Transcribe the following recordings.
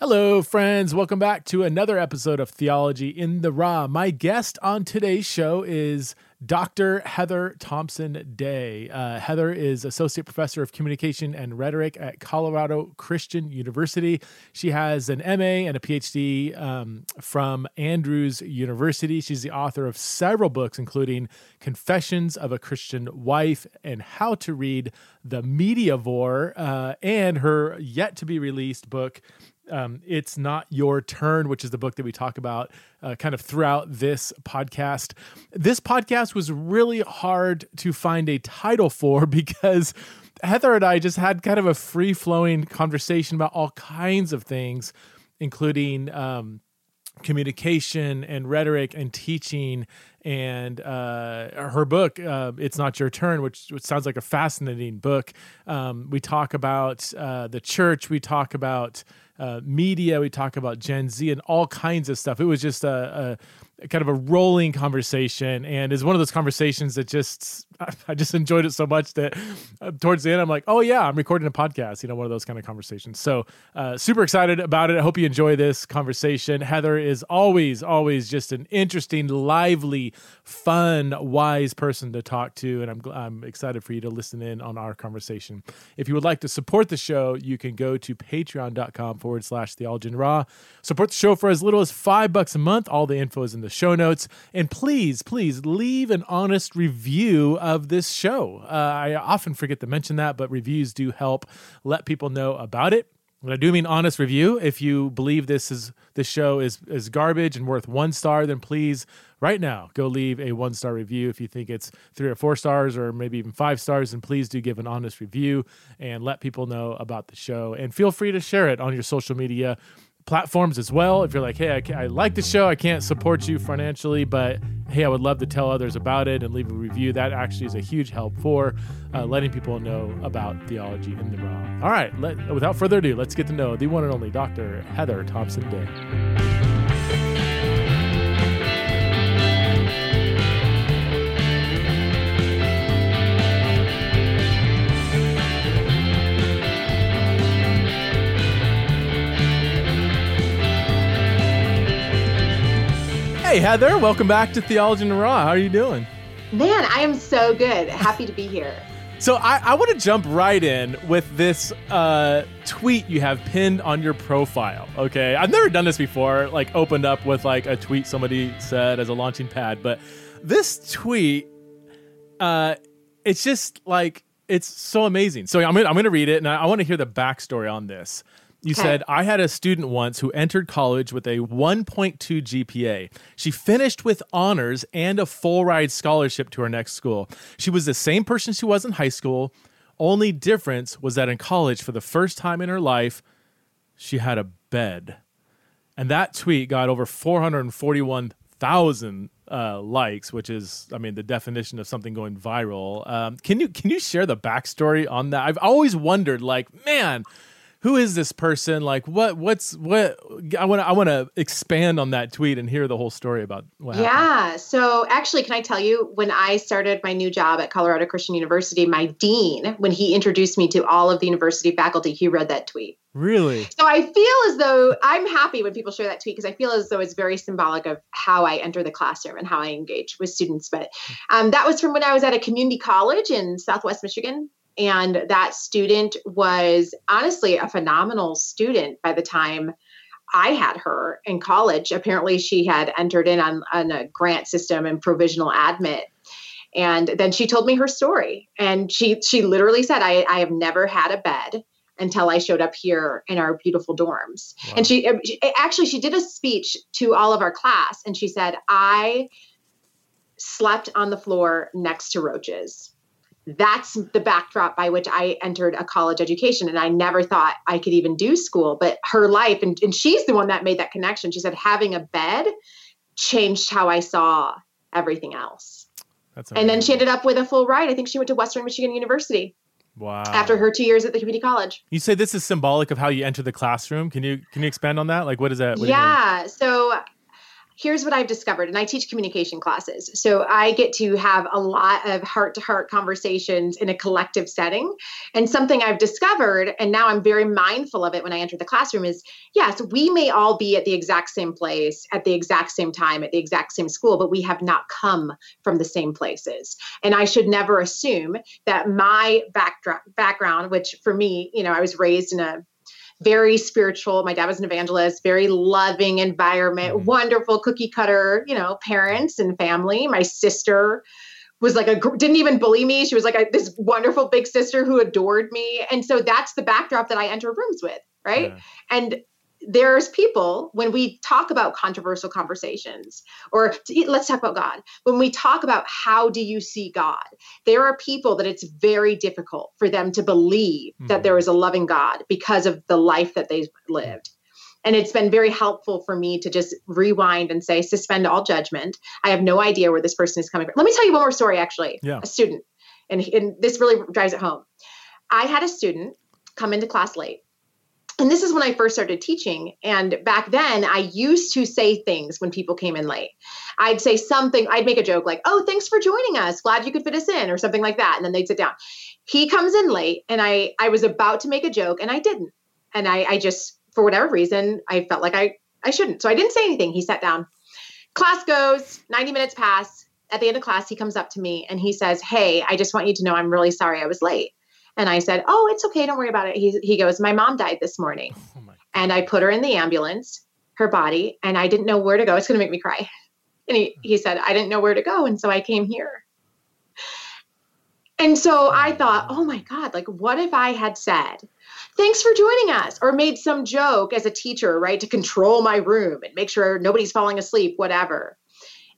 Hello, friends. Welcome back to another episode of Theology in the Raw. My guest on today's show is Dr. Heather Thompson Day. Uh, Heather is Associate Professor of Communication and Rhetoric at Colorado Christian University. She has an MA and a PhD um, from Andrews University. She's the author of several books, including Confessions of a Christian Wife and How to Feed the Mediavore, uh, and her yet to be released book um, It's Not Your Turn, which is the book that we talk about uh, kind of throughout this podcast. This podcast was really hard to find a title for because Heather and I just had kind of a free flowing conversation about all kinds of things, including. Um, communication and rhetoric and teaching and uh, her book uh, it's not your turn which, which sounds like a fascinating book um, we talk about uh, the church we talk about uh, media. We talk about Gen Z and all kinds of stuff. It was just a, a, kind of a rolling conversation, and is one of those conversations that just I just enjoyed it so much that uh, towards the end I'm like, oh yeah, I'm recording a podcast. You know, one of those kind of conversations. So uh, super excited about it. I hope you enjoy this conversation. Heather is always, always just an interesting, lively, fun, wise person to talk to, and I'm I'm excited for you to listen in on our conversation. If you would like to support the show, you can go to patreon.com forward slash theology raw. Support the show for as little as five bucks a month. All the info is in the show notes. And please, please leave an honest review of this show. Uh, I often forget to mention that, but reviews do help let people know about it. And I do mean honest review. If you believe this is this show is is garbage and worth one star, then please right now go leave a one star review. If you think it's three or four stars or maybe even five stars, And please do give an honest review and let people know about the show. And feel free to share it on your social media platforms as well. If you're like, hey, I, I, like the show, I can't support you financially, but hey, I would love to tell others about it and leave a review. That actually is a huge help for uh, letting people know about theology in the raw. All right, let, without further ado, let's get to know the one and only Dr. Heather Thompson Day. Hey, Heather, welcome back to Theology in the Raw. How are you doing? Man, I am so good. Happy to be here. So I, I want to jump right in with this uh, tweet you have pinned on your profile. Okay, I've never done this before. Like opened up with like a tweet somebody said as a launching pad, but this tweet, uh, it's just like it's so amazing. So I'm gonna, I'm going to read it, and I, I want to hear the backstory on this. You okay. said, I had a student once who entered college with a 1.2 GPA. She finished with honors and a full ride scholarship to her next school. She was the same person she was in high school. Only difference was that in college, for the first time in her life, she had a bed. And that tweet got over 441,000 uh, likes, which is, I mean, the definition of something going viral. Um, can you can you share the backstory on that? I've always wondered, like, man, who is this person? Like, what? What's what? I want to I want to expand on that tweet and hear the whole story about what. Yeah. Happened. So actually, can I tell you when I started my new job at Colorado Christian University, my dean, when he introduced me to all of the university faculty, he read that tweet. Really? So I feel as though I'm happy when people share that tweet because I feel as though it's very symbolic of how I enter the classroom and how I engage with students. But um, that was from when I was at a community college in Southwest Michigan and that student was honestly a phenomenal student by the time I had her in college. Apparently, she had entered in on, on a grant system and provisional admit. And then she told me her story. And she she literally said, I, I have never had a bed until I showed up here in our beautiful dorms. Wow. And she, um, she eh, actually she did a speech to all of our class and she said, I slept on the floor next to roaches that's the backdrop by which I entered a college education. And I never thought I could even do school. But her life, and, and she's the one that made that connection. She said, having a bed changed how I saw everything else. That's and then she ended up with a full ride. I think she went to Western Michigan University. Wow. After her two years at the community college. You say this is symbolic of how you enter the classroom. Can you can you expand on that? Like what is that? What yeah. So here's what I've discovered, and I teach communication classes. So I get to have a lot of heart to heart conversations in a collective setting. And something I've discovered, and now I'm very mindful of it when I enter the classroom, is yes, we may all be at the exact same place at the exact same time at the exact same school, but we have not come from the same places. And I should never assume that my backdrop, background, which for me, you know, I was raised in a very spiritual. My dad was an evangelist, very loving environment, mm-hmm. wonderful cookie cutter, you know, parents and family. My sister was like a didn't even bully me. She was like a, this wonderful big sister who adored me. And so that's the backdrop that I enter rooms with, right? Yeah. And there's people when we talk about controversial conversations or let's talk about god. When we talk about how do you see god there are people that it's very difficult for them to believe mm-hmm. that there is a loving god because of the life that they've lived. And it's been very helpful for me to just rewind and say suspend all judgment. I have no idea where this person is coming from. Let me tell you one more story actually. Yeah. a student and, and this really drives it home. I had a student come into class late and this is when I first started teaching. And back then, I used to say things when people came in late. I'd say something, I'd make a joke like, oh, thanks for joining us. Glad you could fit us in, or something like that. And then they'd sit down. He comes in late, and I, I was about to make a joke, and I didn't. And I, I just, for whatever reason, I felt like I, I shouldn't. So I didn't say anything. He sat down. Class goes, 90 minutes pass. At the end of class, he comes up to me and he says, Hey, I just want you to know I'm really sorry I was late. And I said, Oh, it's okay. Don't worry about it. He, he goes, My mom died this morning. Oh and I put her in the ambulance, her body, and I didn't know where to go. It's going to make me cry. And he, he said, I didn't know where to go. And so I came here. And so I thought, oh my God, like, what if I had said, thanks for joining us, or made some joke as a teacher, right, to control my room and make sure nobody's falling asleep, whatever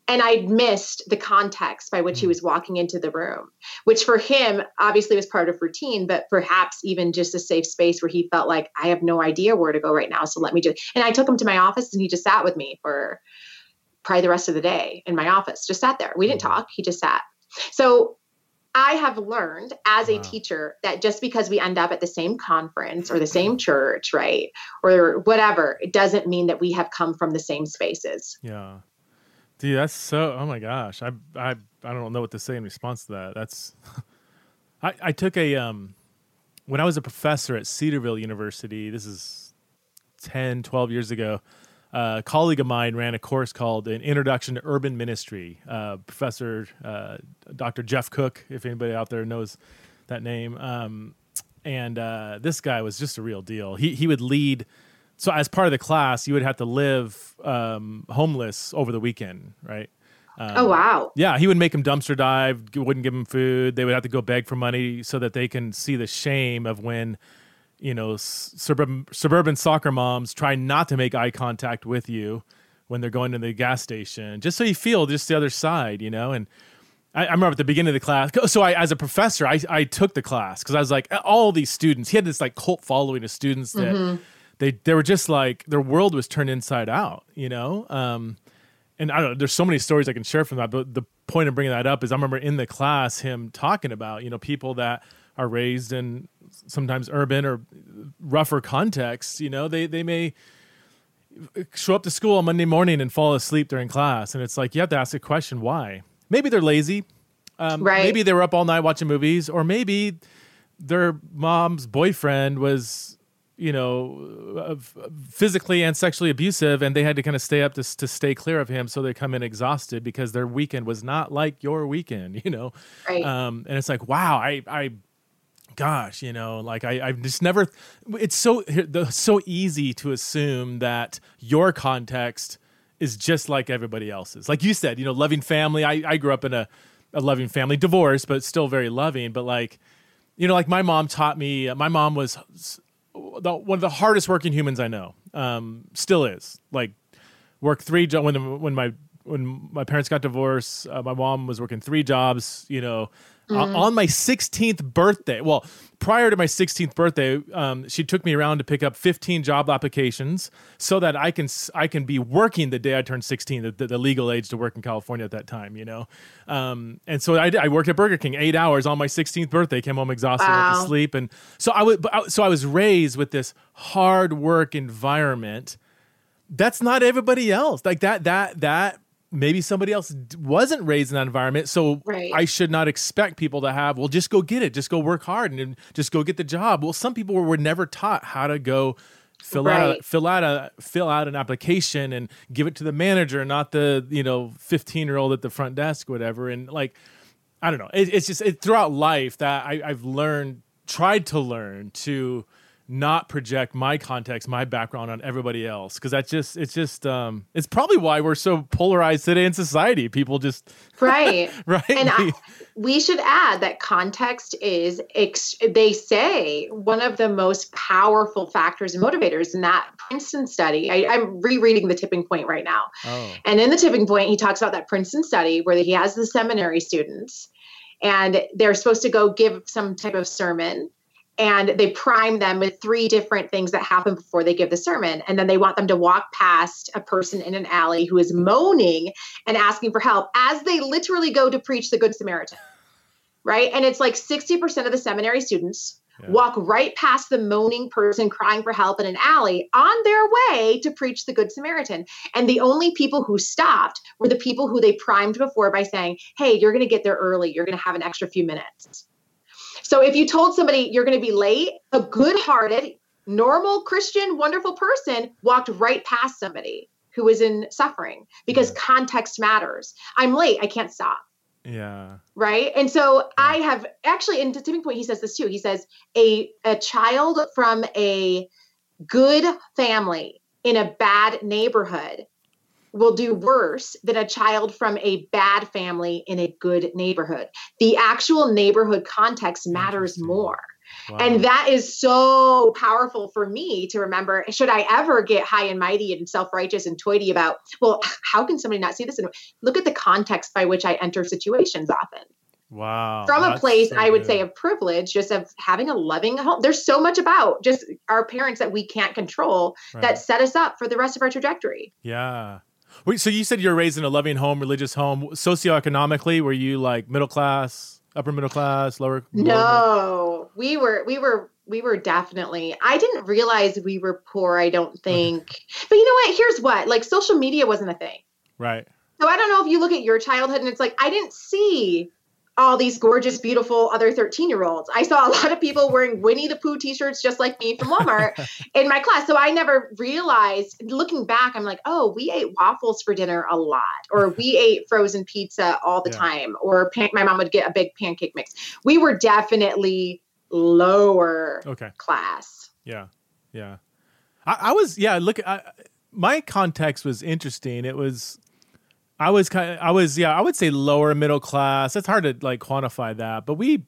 and I'd missed the context by which he mm. was walking into the room, which for him obviously was part of routine, but perhaps even just a safe space where he felt like I have no idea where to go right now. So let me just, and I took him to my office and he just sat with me for probably the rest of the day in my office, just sat there. We didn't mm. talk, he just sat. So I have learned as a wow. teacher that just because we end up at the same conference or the same church, right, or whatever, it doesn't mean that we have come from the same spaces. Yeah. Dude, that's so. Oh my gosh, I I I don't know what to say in response to that. That's. I I took a um, when I was a professor at Cedarville University. This is 10, 12 years ago. Uh, a colleague of mine ran a course called an Introduction to Urban Ministry. Uh, Professor uh, Dr. Jeff Cook, if anybody out there knows that name, um, and uh, this guy was just a real deal. He he would lead so as part of the class, you would have to live um, homeless over the weekend, right? Um, oh wow! Yeah, he would make them dumpster dive. Wouldn't give them food. They would have to go beg for money so that they can see the shame of when, you know, suburban suburban soccer moms try not to make eye contact with you when they're going to the gas station, just so you feel just the other side, you know. And I, I remember at the beginning of the class. So I, as a professor, I I took the class because I was like, all these students. He had this like cult following of students that. Mm-hmm they they were just like their world was turned inside out, you know. Um, and I don't know. There's so many stories I can share from that, but the point of bringing that up is I remember in the class him talking about you know people that are raised in sometimes urban or rougher contexts. You know, they they may show up to school on Monday morning and fall asleep during class, and it's like you have to ask a question: why? Maybe they're lazy. Um, right. Maybe they were up all night watching movies, or maybe their mom's boyfriend was you know, physically and sexually abusive, and they had to kind of stay up to to stay clear of him. So they come in exhausted because their weekend was not like your weekend, you know. Right. Um, and it's like, wow, I, I, gosh, you know, like I, I've just never. It's so so easy to assume that your context is just like everybody else's. Like you said, you know, loving family. I I grew up in a a loving family, divorce, but still very loving. But like, you know, like my mom taught me. My mom was the, one of the hardest working humans I know. Um, still is like work three jobs when when my when my parents got divorced. Uh, my mom was working three jobs. You know, mm-hmm. uh, on my 16th birthday. Well, prior to my 16th birthday, um, she took me around to pick up 15 job applications so that I can I can be working the day I turned 16, the, the legal age to work in California at that time. You know, um, and so I, I worked at Burger King eight hours on my 16th birthday. Came home exhausted, wow. went to sleep, and so I was so I was raised with this hard work environment that's not everybody else. Like that that that maybe somebody else wasn't raised in that environment so right. i should not expect people to have well just go get it just go work hard and just go get the job well some people were never taught how to go fill right. out fill out a fill out an application and give it to the manager not the you know 15 year old at the front desk whatever and like i don't know it, it's just it, throughout life that I, i've learned tried to learn to not project my context, my background on everybody else because that's just it's just um it's probably why we're so polarized today in society. People just right, right, and I, we should add that context is ex- they say one of the most powerful factors and motivators. In that Princeton study, I, am rereading the Tipping Point right now, oh. and in the Tipping Point, he talks about that Princeton study where he has the seminary students. And they're supposed to go give some type of sermon and they prime them with three different things that happen before they give the sermon. And then they want them to walk past a person in an alley who is moaning and asking for help as they literally go to preach the good samaritan right? And it's like 60% of the seminary students yeah. walk right past the moaning person crying for help in an alley on their way to preach the good samaritan. And the only people who stopped were the people who they primed before by saying hey you're going to get there early. You're going to have an extra few minutes so if you told somebody you're going to be late, a good hearted, normal Christian, wonderful person walked right past somebody who was in suffering because yeah. context matters. I'm late, I can't stop. Yeah. Right. And so yeah. I have actually and in tipping point, he says this too. He says a a child from a good family in a bad neighborhood will do worse than a child from a bad family in a good neighborhood. The actual neighborhood context matters more. Wow. And that is so powerful for me to remember. Should I ever get high and mighty and self righteous and toity about, well, how can somebody not see this? And look at the context by which I enter situations often. Wow. From a place, so I would say, of privilege, just of having a loving home. There's so much about just our parents that we can't control right. that set us up for the rest of our trajectory. Yeah. Wait, so you said you're raised in a loving home, religious home. Socioeconomically, were you like middle class, upper middle class, lower? No, lower we were we were we were definitely. I didn't realize we were poor. I don't think. but you know what? Here's what: like social media wasn't a thing. Right. So I don't know if you look at your childhood and it's like I didn't see all these gorgeous, beautiful other 13 year olds. I saw a lot of people wearing Winnie the Pooh t shirts just like me from Walmart in my class. So I never realized, looking back, I'm like, oh, we ate waffles for dinner a lot, or we ate frozen pizza all the yeah. time, or pan- my mom would get a big pancake mix. We were definitely lower okay. class. Yeah. Yeah. I, I was, yeah, look, I, my context was interesting. It was, I was kind of, I was, yeah, I would say lower middle class. It's hard to like quantify that, but we,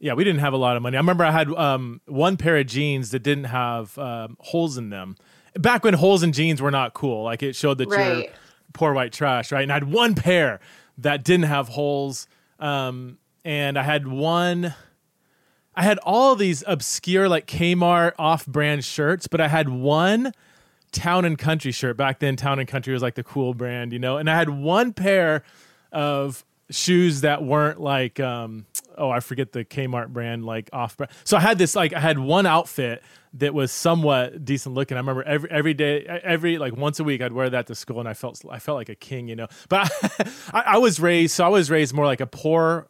yeah, we didn't have a lot of money. I remember I had um, one pair of jeans that didn't have um, holes in them. Back when holes in jeans were not cool, like it showed that right. you're poor white trash, right? And I had one pair that didn't have holes, um, and I had one. I had all these obscure like Kmart off-brand shirts, but I had one Town and Country shirt. Back then, Town and Country was like the cool brand, you know. And I had one pair of shoes that weren't like, um, oh, I forget the Kmart brand, like off brand. So I had this, like, I had one outfit that was somewhat decent looking. I remember every every day, every like once a week, I'd wear that to school, and I felt I felt like a king, you know. But I, I was raised, so I was raised more like a poor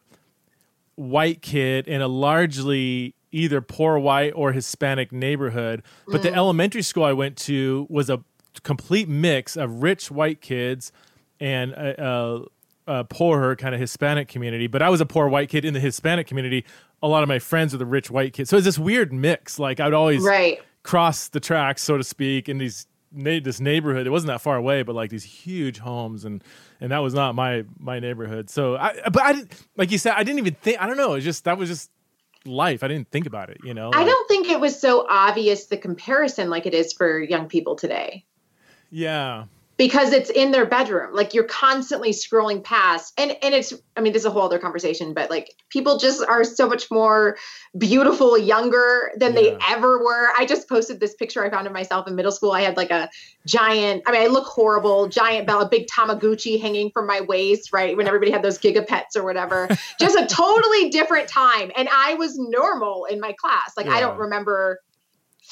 white kid in a largely either poor white or Hispanic neighborhood. But mm. the elementary school I went to was a complete mix of rich white kids and a, a, a poor kind of Hispanic community. But I was a poor white kid in the Hispanic community. A lot of my friends were the rich white kids. So it's this weird mix. Like I would always right. cross the tracks, so to speak, in these this neighborhood. It wasn't that far away, but like these huge homes, and and that was not my my neighborhood. So I, but I didn't like you said. I didn't even think. I don't know. It's just that was just life. I didn't think about it, you know. I don't think it was so obvious the comparison like it is for young people today. Yeah because it's in their bedroom. Like you're constantly scrolling past and and it's i mean this is a whole other conversation but like people just are so much more beautiful younger than yeah. they ever were. I just posted this picture i found of myself in middle school. I had like a giant i mean i look horrible giant bell a big Tamagotchi hanging from my waist right when everybody had those gigapets or whatever. Just a totally different time and i was normal in my class. Like yeah. i don't remember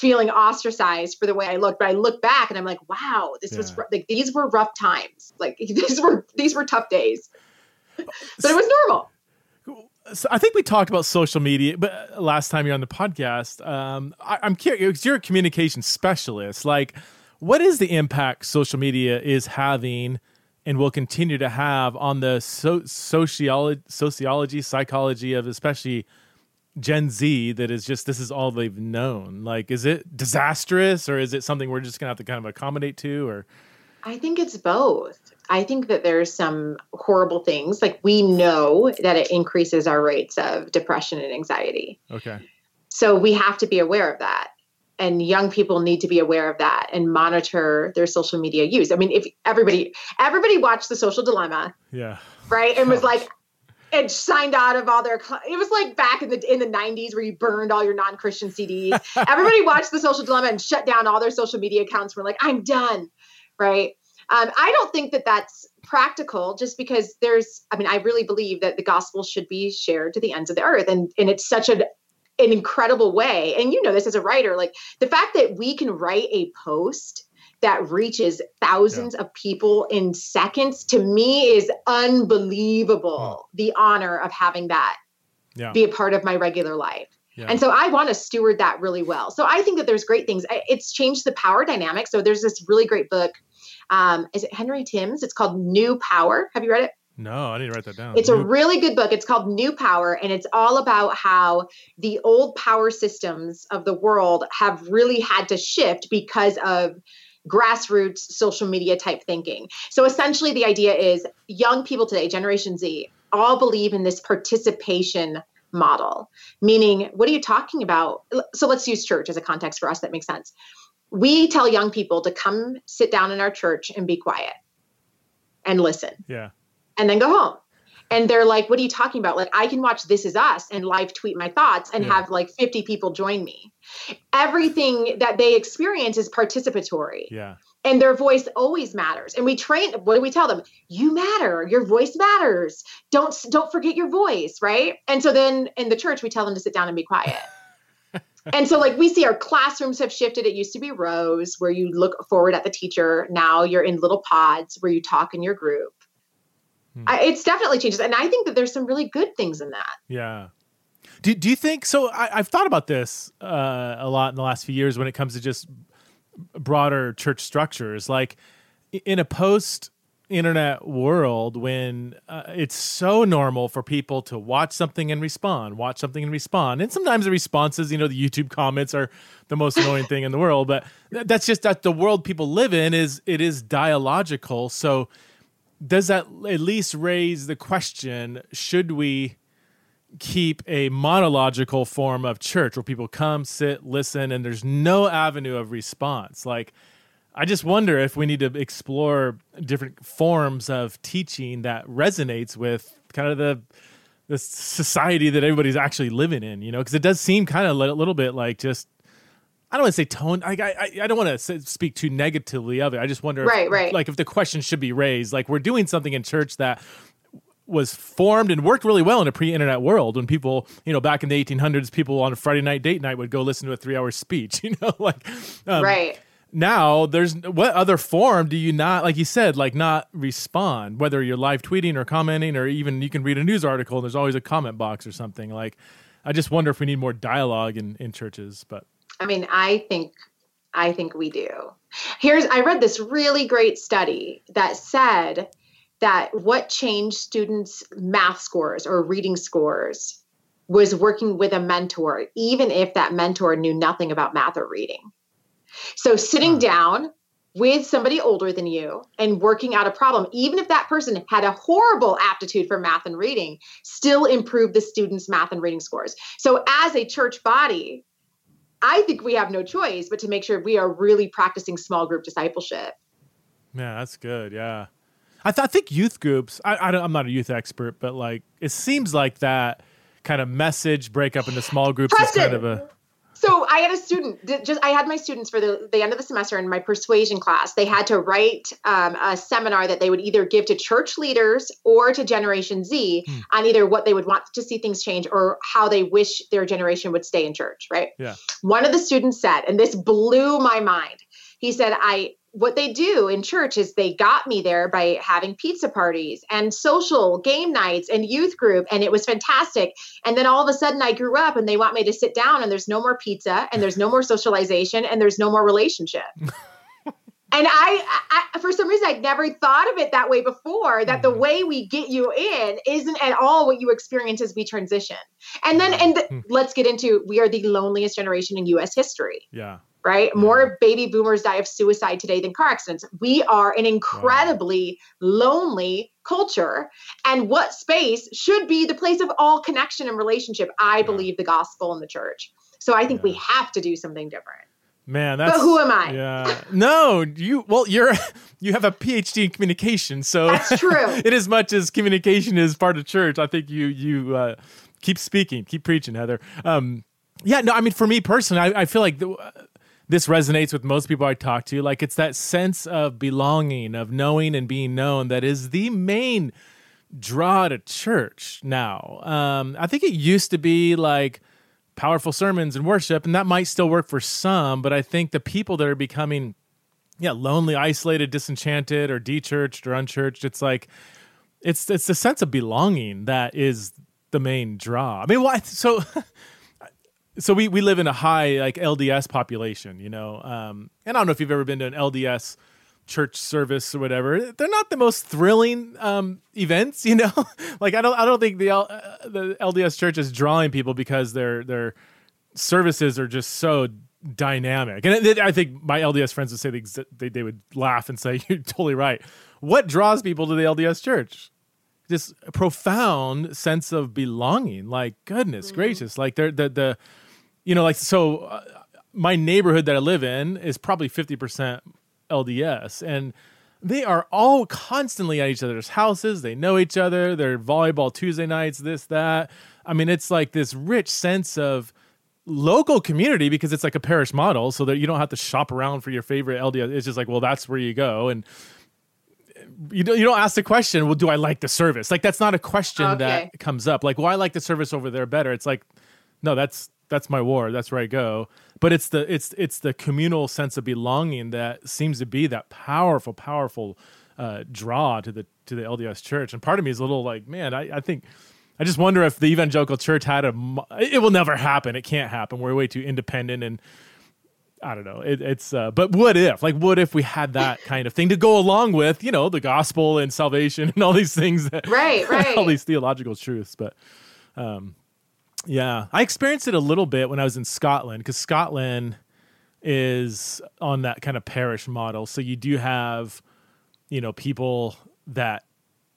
feeling ostracized for the way I looked. But I look back and I'm like, wow, this Yeah. was like these were rough times. Like these were these were tough days. But it was normal. So I think we talked about social media, but uh, last time you're on the podcast, um, I, I'm curious. You're a communication specialist. Like, what is the impact social media is having and will continue to have on the so- sociology, sociology, psychology of especially Gen Z? That is just this is all they've known. Like, is it disastrous or is it something we're just gonna have to kind of accommodate to? Or I think it's both. I think that there's some horrible things. Like we know that it increases our rates of depression and anxiety. okay, So we have to be aware of that. And young people need to be aware of that and monitor their social media use. I mean, if everybody everybody watched the social dilemma, yeah, right? And was like and signed out of all their cl- it was like back in the in the 90s where you burned all your non-Christian CDs. everybody watched the social dilemma and shut down all their social media accounts. Were like, I'm done, right? Um, I don't think that that's practical just because there's, I mean, I really believe that the gospel should be shared to the ends of the earth. And, and it's such an, an incredible way. And you know this as a writer, like the fact that we can write a post that reaches thousands of people in seconds to me is unbelievable. The honor of having that yeah, be a part of my regular life. yeah. And so I want to steward that really well. So I think that there's great things. It's changed the power dynamic. So there's this really great book. Um, is it Henry Timms? It's called New Power. Have you read it? no, I need to write that down. It's a really good book. It's called New Power, and it's all about how the old power systems of the world have really had to shift because of grassroots social media type thinking. So essentially, the idea is young people today, Generation Z, all believe in this participation model, meaning, what are you talking about? So let's use church as a context for us that makes sense. We tell young people to come sit down in our church and be quiet and listen yeah, and then go home. And they're like, what are you talking about? Like, I can watch This Is Us and live tweet my thoughts and Yeah. have like 50 people join me. Everything that they experience is participatory yeah, and their voice always matters. And we train, what do we tell them? You matter. Your voice matters. Don't, don't forget your voice. Right. And so then in the church, we tell them to sit down and be quiet. and so like we see our classrooms have shifted. It used to be rows where you look forward at the teacher. Now you're in little pods where you talk in your group. Hmm. I, it's definitely changes. And I think that there's some really good things in that. Yeah. Do, do you think so? I, I've thought about this uh, a lot in the last few years when it comes to just broader church structures. Like in a post internet world, when uh, it's so normal for people to watch something and respond, watch something and respond. And sometimes the responses, you know, the YouTube comments are the most annoying thing in the world. But that's just that the world people live in is it is dialogical. So does that at least raise the question should we keep a monological form of church where people come sit listen and there's no avenue of response? Like i just wonder if we need to explore different forms of teaching that resonates with kind of the the society that everybody's actually living in you know because it does seem kind of a little bit like just I don't want to say tone. I I, I don't want to speak too negatively of it. I just wonder, Right, if, right. like if the question should be raised. Like we're doing something in church that was formed and worked really well in a pre-internet world when people, you know, back in the 1800s, people on a Friday night date night would go listen to a three-hour speech. You know, like um, right. now there's what other form do you not like you said like not respond whether you're live tweeting or commenting or even you can read a news article and there's always a comment box or something like i just wonder if we need more dialogue in, in churches but I mean, I think I think we do. Here's I read this really great study that said that what changed students' math scores or reading scores was working with a mentor, even if that mentor knew nothing about math or reading. So sitting hmm. down with somebody older than you and working out a problem, even if that person had a horrible aptitude for math and reading, still improved the students' math and reading scores. So as a church body, I think we have no choice but to make sure we are really practicing small group discipleship. yeah that's good yeah i, th- I think youth groups I, I don't, i'm not a youth expert but like it seems like that kind of message break up into small groups is kind of a so I had a student. Just I had my students for the, the end of the semester in my persuasion class. They had to write um, a seminar that they would either give to church leaders or to Generation Z hmm. on either what they would want to see things change or how they wish their generation would stay in church. Right. Yeah. One of the students said, and this blew my mind. He said, "I what they do in church is they got me there by having pizza parties and social game nights and youth group and it was fantastic. And then all of a sudden i grew up and they want me to sit down and there's no more pizza and there's no more socialization and there's no more relationship. And I, I, for some reason i'd never thought of it that way before that the mm-hmm. way we get you in isn't at all what you experience as we transition. And then and the, hmm. let's get into we are the loneliest generation in us history. Yeah right? More baby boomers die of suicide today than car accidents. We are an incredibly wow. lonely culture. And what space should be the place of all connection and relationship? I yeah. believe the gospel and the church. So I think yeah. we have to do something different. Man, that's but who am I? Yeah, no, you. Well, you're you have a PhD in communication, so that's true. in as much as communication is part of church, I think you you uh, keep speaking, keep preaching, Heather. Um, yeah, no, I mean, for me personally, I, I feel like the, this resonates with most people I talk to. Like it's that sense of belonging, of knowing and being known that is the main draw to church now. Um, I think it used to be like powerful sermons and worship, and that might still work for some, but I think the people that are becoming yeah, lonely, isolated, disenchanted, or dechurched or unchurched, it's like it's it's the sense of belonging that is the main draw. I mean, why So so we, we live in a high like LDS population, you know. Um, and I don't know if you've ever been to an LDS church service or whatever. They're not the most thrilling um, events, you know. like I don't I don't think the L, uh, the LDS church is drawing people because their their services are just so dynamic. And I think my LDS friends would say they, they, they would laugh and say you're totally right. What draws people to the LDS church? This profound sense of belonging. Like goodness mm-hmm. gracious, like they're the the you know, like so, uh, my neighborhood that I live in is probably fifty percent LDS, and they are all constantly at each other's houses. They know each other. They're volleyball Tuesday nights, this that. I mean, it's like this rich sense of local community because it's like a parish model, so that you don't have to shop around for your favorite LDS. It's just like, well, that's where you go, and you don't, you don't ask the question, well, do I like the service? Like that's not a question okay. that comes up. Like, well, I like the service over there better. It's like, no, that's that's my ward. That's where I go. But it's the it's it's the communal sense of belonging that seems to be that powerful, powerful uh, draw to the to the LDS Church. And part of me is a little like, man, I, I think I just wonder if the evangelical church had a. It will never happen. It can't happen. We're way too independent and. I don't know. It, it's uh, but what if, like, what if we had that kind of thing to go along with, you know, the gospel and salvation and all these things that, right, right, all these theological truths. But, um, yeah, I experienced it a little bit when I was in Scotland because Scotland is on that kind of parish model. So you do have, you know, people that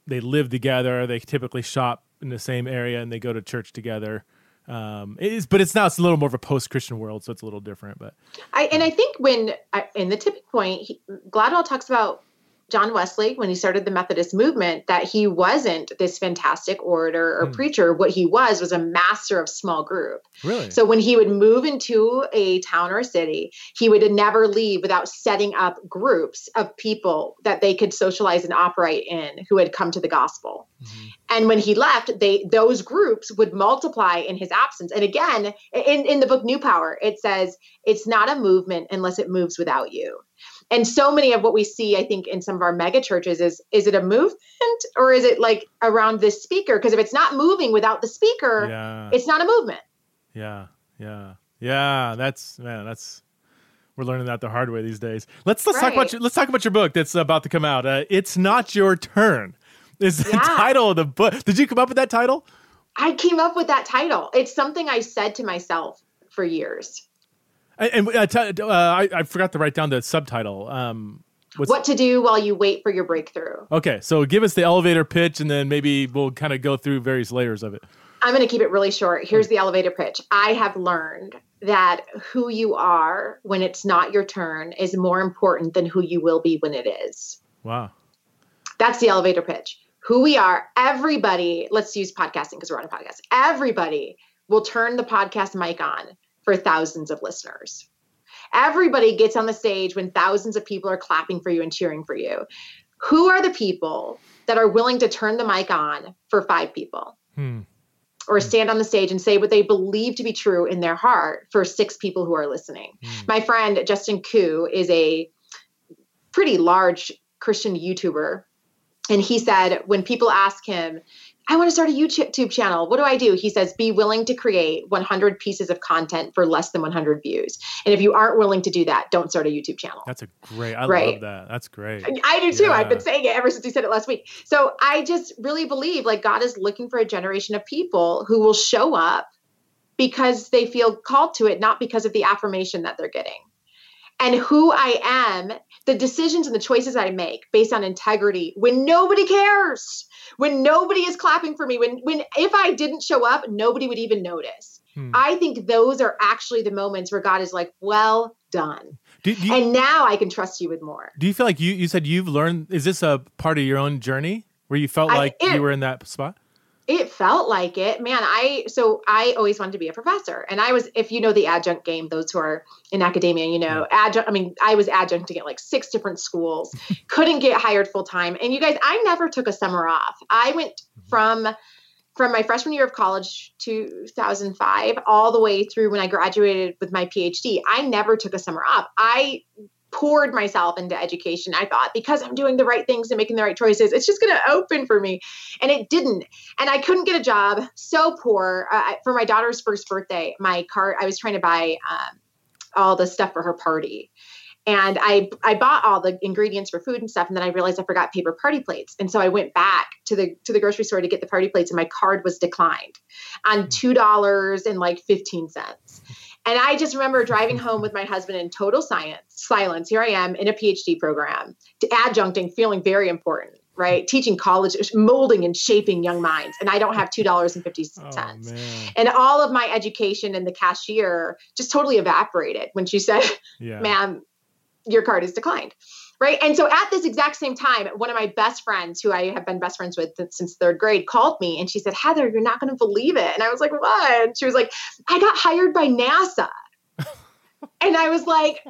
they live together. They typically shop in the same area and they go to church together. Um, it is, but it's now it's a little more of a post-Christian world, so it's a little different. But I and I think when I, in the tipping point, he, Gladwell talks about John Wesley, when he started the Methodist movement, that he wasn't this fantastic orator or mm. preacher. What he was was a master of small group. Really? So when he would move into a town or a city, he would never leave without setting up groups of people that they could socialize and operate in who had come to the gospel. Mm-hmm. And when he left, they those groups would multiply in his absence. And again, in, in the book New Power, it says it's not a movement unless it moves without you and so many of what we see i think in some of our mega churches is is it a movement or is it like around this speaker? Because if it's not moving without the speaker yeah. it's not a movement. Yeah. Yeah. Yeah. That's man that's we're learning that the hard way these days. Let's let's right. talk about your, let's talk about your book that's about to come out. Uh, it's not your turn is the yeah. title of the book. Did you come up with that title? I came up with that title. It's something i said to myself for years and, uh, t- uh, I, I, forgot to write down the subtitle. Um, what to do while you wait for your breakthrough. Okay, so give us the elevator pitch, and then maybe we'll kind of go through various layers of it. I'm going to keep it really short. Here's the elevator pitch. I have learned that who you are when it's not your turn is more important than who you will be when it is. Wow. That's the elevator pitch. Who we are, everybody, let's use podcasting because we're on a podcast. Everybody will turn the podcast mic on for thousands of listeners. Everybody gets on the stage when thousands of people are clapping for you and cheering for you. Who are the people that are willing to turn the mic on for five people? Hmm. Or stand on the stage and say what they believe to be true in their heart for six people who are listening. Hmm. My friend Justin Koo is a pretty large Christian YouTuber. And he said, when people ask him, I want to start a YouTube channel. What do I do? He says, be willing to create 100 pieces of content for less than 100 views. And if you aren't willing to do that, don't start a YouTube channel. That's a great, I right? love that. That's great. I do too. Yeah. I've been saying it ever since he said it last week. So I just really believe like God is looking for a generation of people who will show up because they feel called to it, not because of the affirmation that they're getting and who I am, the decisions and the choices I make based on integrity when nobody cares, when nobody is clapping for me, when when if I didn't show up, nobody would even notice. Hmm. I think those are actually the moments where God is like, "Well done." Do, do you, and now I can trust you with more. Do you feel like you you said you've learned is this a part of your own journey where you felt like I, it, you were in that spot? It felt like it. Man i so i always wanted to be a professor. And i was if you know the adjunct game those who are in academia you know adjunct i mean i was adjuncting at like six different schools couldn't get hired full time and you guys i never took a summer off. I went mm-hmm. from from my freshman year of college 2005 all the way through when i graduated with my phd i never took a summer off. I poured myself into education. I thought because I'm doing the right things and making the right choices, it's just going to open for me. And it didn't. And I couldn't get a job. So poor. Uh, for my daughter's first birthday, my cart, I was trying to buy um, all the stuff for her party. And I I bought all the ingredients for food and stuff, and then I realized I forgot paper party plates. And so I went back to the to the grocery store to get the party plates, and my card was declined on hmm. two dollars and like fifteen cents. And I just remember driving home with my husband in total science, silence. Here I am in a PhD program, to adjuncting, feeling very important, right? Teaching college, molding and shaping young minds. And I don't have $2.50. Oh, and all of my education and the cashier just totally evaporated when she said, yeah. ma'am, your card is declined right? And so at this exact same time one of my best friends who i have been best friends with since third grade called me and she said heather you're not going to believe it. And i was like what? And she was like i got hired by nasa. And i was like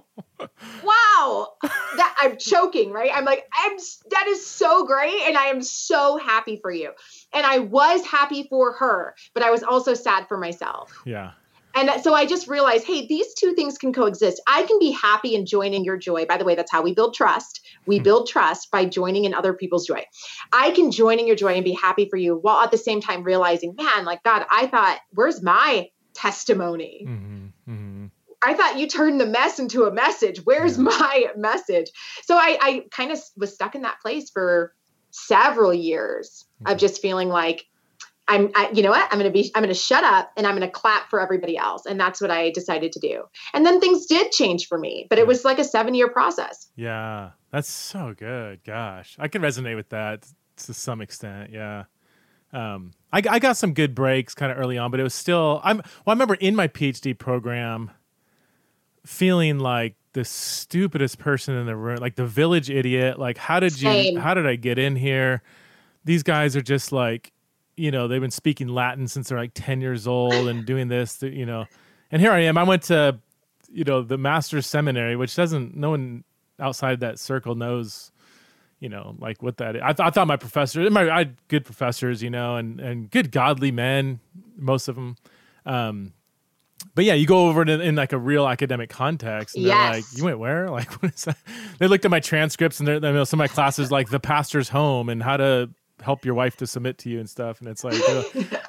wow that i'm choking right? I'm like i'm that is so great and i am so happy for you. And i was happy for her but i was also sad for myself. Yeah and so I just realized, hey, these two things can coexist. I can be happy and join in your joy. By the way, that's how we build trust. We hmm. build trust by joining in other people's joy. I can join in your joy and be happy for you while at the same time realizing, man, like God, I thought, where's my testimony? Mm-hmm. Mm-hmm. I thought you turned the mess into a message. Where's yeah. my message? So I, I kind of was stuck in that place for several years mm-hmm. of just feeling like I'm, I, you know what? I'm going to be, I'm going to shut up and I'm going to clap for everybody else. And that's what I decided to do. And then things did change for me, but it was like a seven year process. Yeah. That's so good. Gosh, I can resonate with that to some extent. Yeah. Um, I, I got some good breaks kind of early on, but it was still, I'm, well, I remember in my PhD program feeling like the stupidest person in the room, like the village idiot. Like, how did Same. you, how did I get in here? These guys are just like, you know they've been speaking Latin since they're like ten years old and doing this, you know. And here I am. I went to you know the master's seminary, which doesn't no one outside that circle knows you know, like what that is. I, th- I thought my professors, my, I had good professors, you know, and, and good godly men, most of them. Um, but yeah, you go over it in, in, like a real academic context, and they're yes. like, "You went where? Like, what is that?" They looked at my transcripts, and they're, you know, some of my classes like the pastor's home and how to help your wife to submit to you and stuff. And it's like, uh,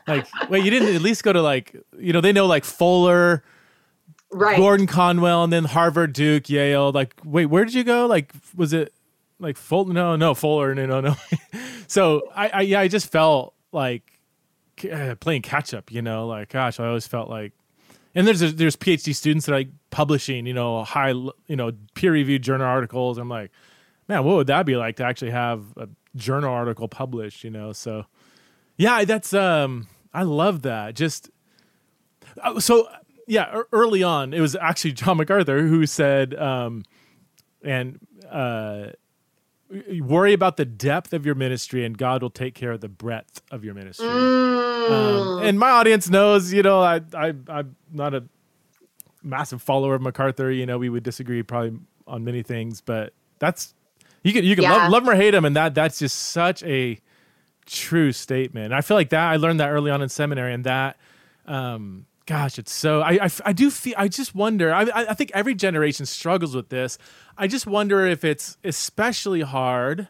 like, wait, you didn't at least go to like, you know, they know like Fuller, right? Gordon Conwell, and then Harvard, Duke, Yale. Like, wait, where did you go? Like, was it like Fuller? No, no, Fuller. No, no, no. so I, I, yeah, I just felt like uh, playing catch up. You know, like, gosh, I always felt like. And there's there's PhD students that are like publishing, you know, high, you know, peer reviewed journal articles. I'm like, man, what would that be like to actually have a journal article published, you know. So yeah, that's um I love that. Just uh, so yeah, early on it was actually John MacArthur who said um and uh worry about the depth of your ministry and God will take care of the breadth of your ministry. Mm. Um, and my audience knows, you know, I I I'm not a massive follower of MacArthur. You know, we would disagree probably on many things, but that's you can you can Yeah. love, love him or hate him, and that that's just such a true statement. I feel like that I learned that early on in seminary, and that. Um, Gosh, it's so. I, I, I do feel. I just wonder. I, I I think every generation struggles with this. I just wonder if it's especially hard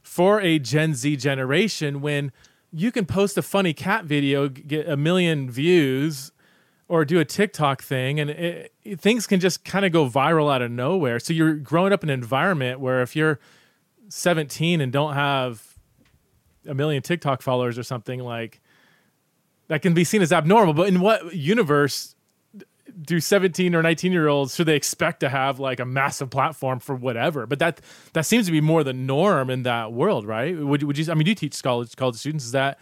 for a Gen Z generation when you can post a funny cat video, get a million views, or do a TikTok thing, and it, it- things can just kind of go viral out of nowhere. So you're growing up in an environment where if you're 17 and don't have a million TikTok followers or something like that can be seen as abnormal. But in what universe do 17 or 19 year olds should they expect to have like a massive platform for whatever? But that that seems to be more the norm in that world, right? Would would you? I mean, do you teach college college students. Is that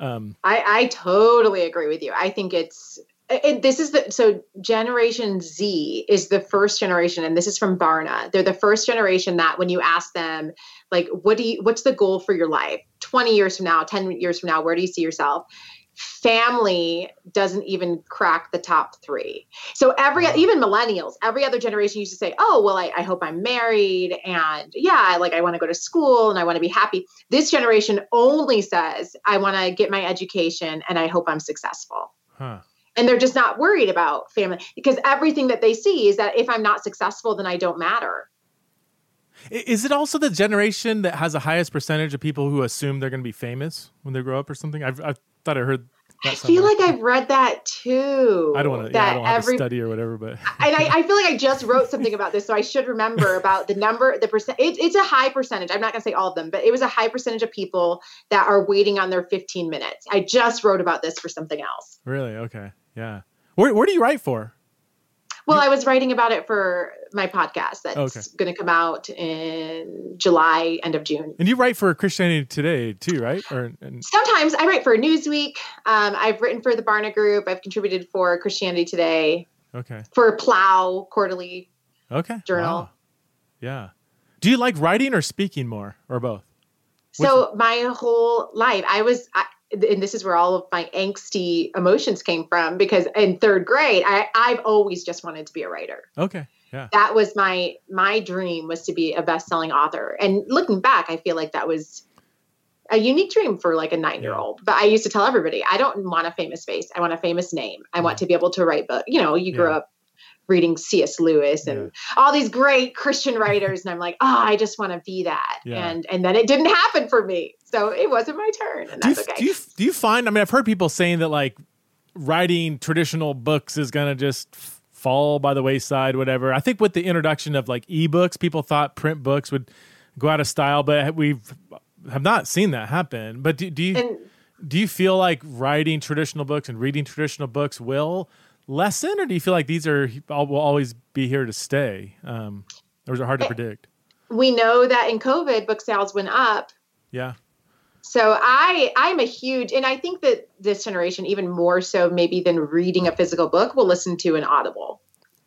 um, I, I totally agree with you. I think it's it, this is the so Generation Z is the first generation, and this is from Barna. They're the first generation that when you ask them, like, what do you, what's the goal for your life? Twenty years from now, ten years from now, where do you see yourself? Family doesn't even crack the top three. So every mm-hmm. even millennials, every other generation used to say, "Oh, well, I, I hope I'm married, and yeah, like I want to go to school and I want to be happy." This generation only says, "I want to get my education and I hope I'm successful." huh? And they're just not worried about family because everything that they see is that if I'm not successful, then I don't matter. Is it also the generation that has the highest percentage of people who assume they're going to be famous when they grow up or something? I've, I thought I heard. That I feel like I've read that too. I don't want to. That Yeah, I don't have every to study or whatever, but and I, I feel like I just wrote something about this, so I should remember about the number, the percent. It, it's a high percentage. I'm not going to say all of them, but it was a high percentage of people that are waiting on their 15 minutes. I just wrote about this for something else. really, okay, yeah. Where where do you write for? Well, I was writing about it for my podcast that's Okay. going to come out in July, end of June. And you write for Christianity Today too, right? Or and, Sometimes I write for Newsweek. Um, I've written for the Barna Group. I've contributed for Christianity Today, okay, for Plough Quarterly. okay, Journal. Wow. Yeah. Do you like writing or speaking more, or both? So my whole life, I was, I, and this is where all of my angsty emotions came from because in third grade, I, I've always just wanted to be a writer. Okay, yeah, That was my my dream was to be a best-selling author. And looking back, I feel like that was a unique dream for like a nine-year-old. But I used to tell everybody, I don't want a famous face. I want a famous name. I want to be able to write book. You know, you grew Yeah. up reading C.S. Lewis and all these great Christian writers, and I'm like, oh, I just want to be that. Yeah. And and then it didn't happen for me, so it wasn't my turn, and do you, okay. do you do you find? I mean, I've heard people saying that like writing traditional books is gonna just fall by the wayside, whatever. I think with the introduction of like ebooks, people thought print books would go out of style, but we've have not seen that happen. But do, do you and do you feel like writing traditional books and reading traditional books will lessen, or do you feel like these are will always be here to stay? Um, or is it hard to Eh. predict? we know that in COVID, book sales went up. Yeah, So I I'm a huge and I think that this generation even more so maybe than reading a physical book will listen to an audible.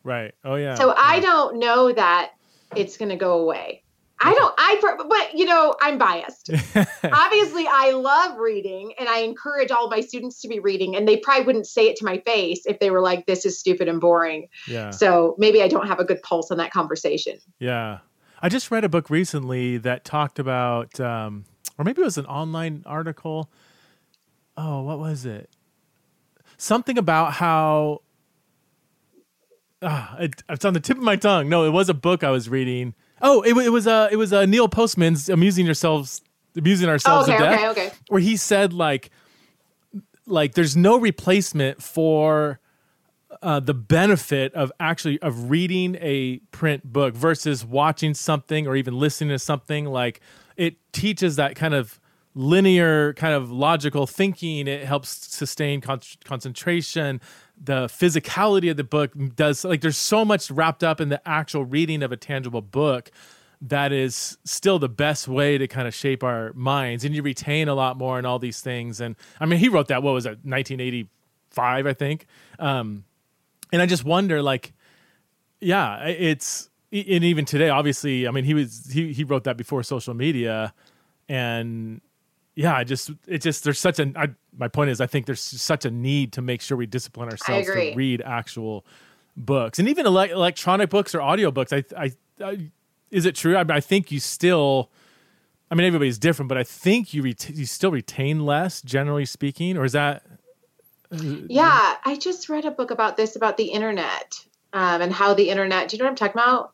right. Oh yeah. So I don't know that it's going to go away. I don't I but you know, I'm biased. Obviously, I love reading and I encourage all my students to be reading and they probably wouldn't say it to my face if they were like this is stupid and boring. yeah. So maybe I don't have a good pulse on that conversation. Yeah. I just read a book recently that talked about, um, or maybe it was an online article. Oh, what was it? Something about how. Ah, it, it's on the tip of my tongue. No, it was a book I was reading. Oh, it, it was uh, it was uh, Neil Postman's "Amusing Yourselves, Amusing Ourselves okay, to Death," okay, okay. where he said like, like there's no replacement for uh, the benefit of actually of reading a print book versus watching something or even listening to something. Like it teaches that kind of linear kind of logical thinking. It helps sustain con- concentration the physicality of the book does like there's so much wrapped up in the actual reading of a tangible book that is still the best way to kind of shape our minds and you retain a lot more and all these things and i mean he wrote that what was it 1985 i think? Um, and I just wonder, like, yeah, it's and even today, obviously, I mean, he was he he wrote that before social media, and yeah, I just it just there's such a I, my point is I think there's such a need to make sure we discipline ourselves to read actual books and even ele- electronic books or audiobooks. I, I, I is it true? I, I think you still. I mean, everybody's different, but I think you ret- you still retain less, generally speaking, or is that? Yeah, I just read a book about this about the internet um, and how the internet. Do you know what I'm talking about?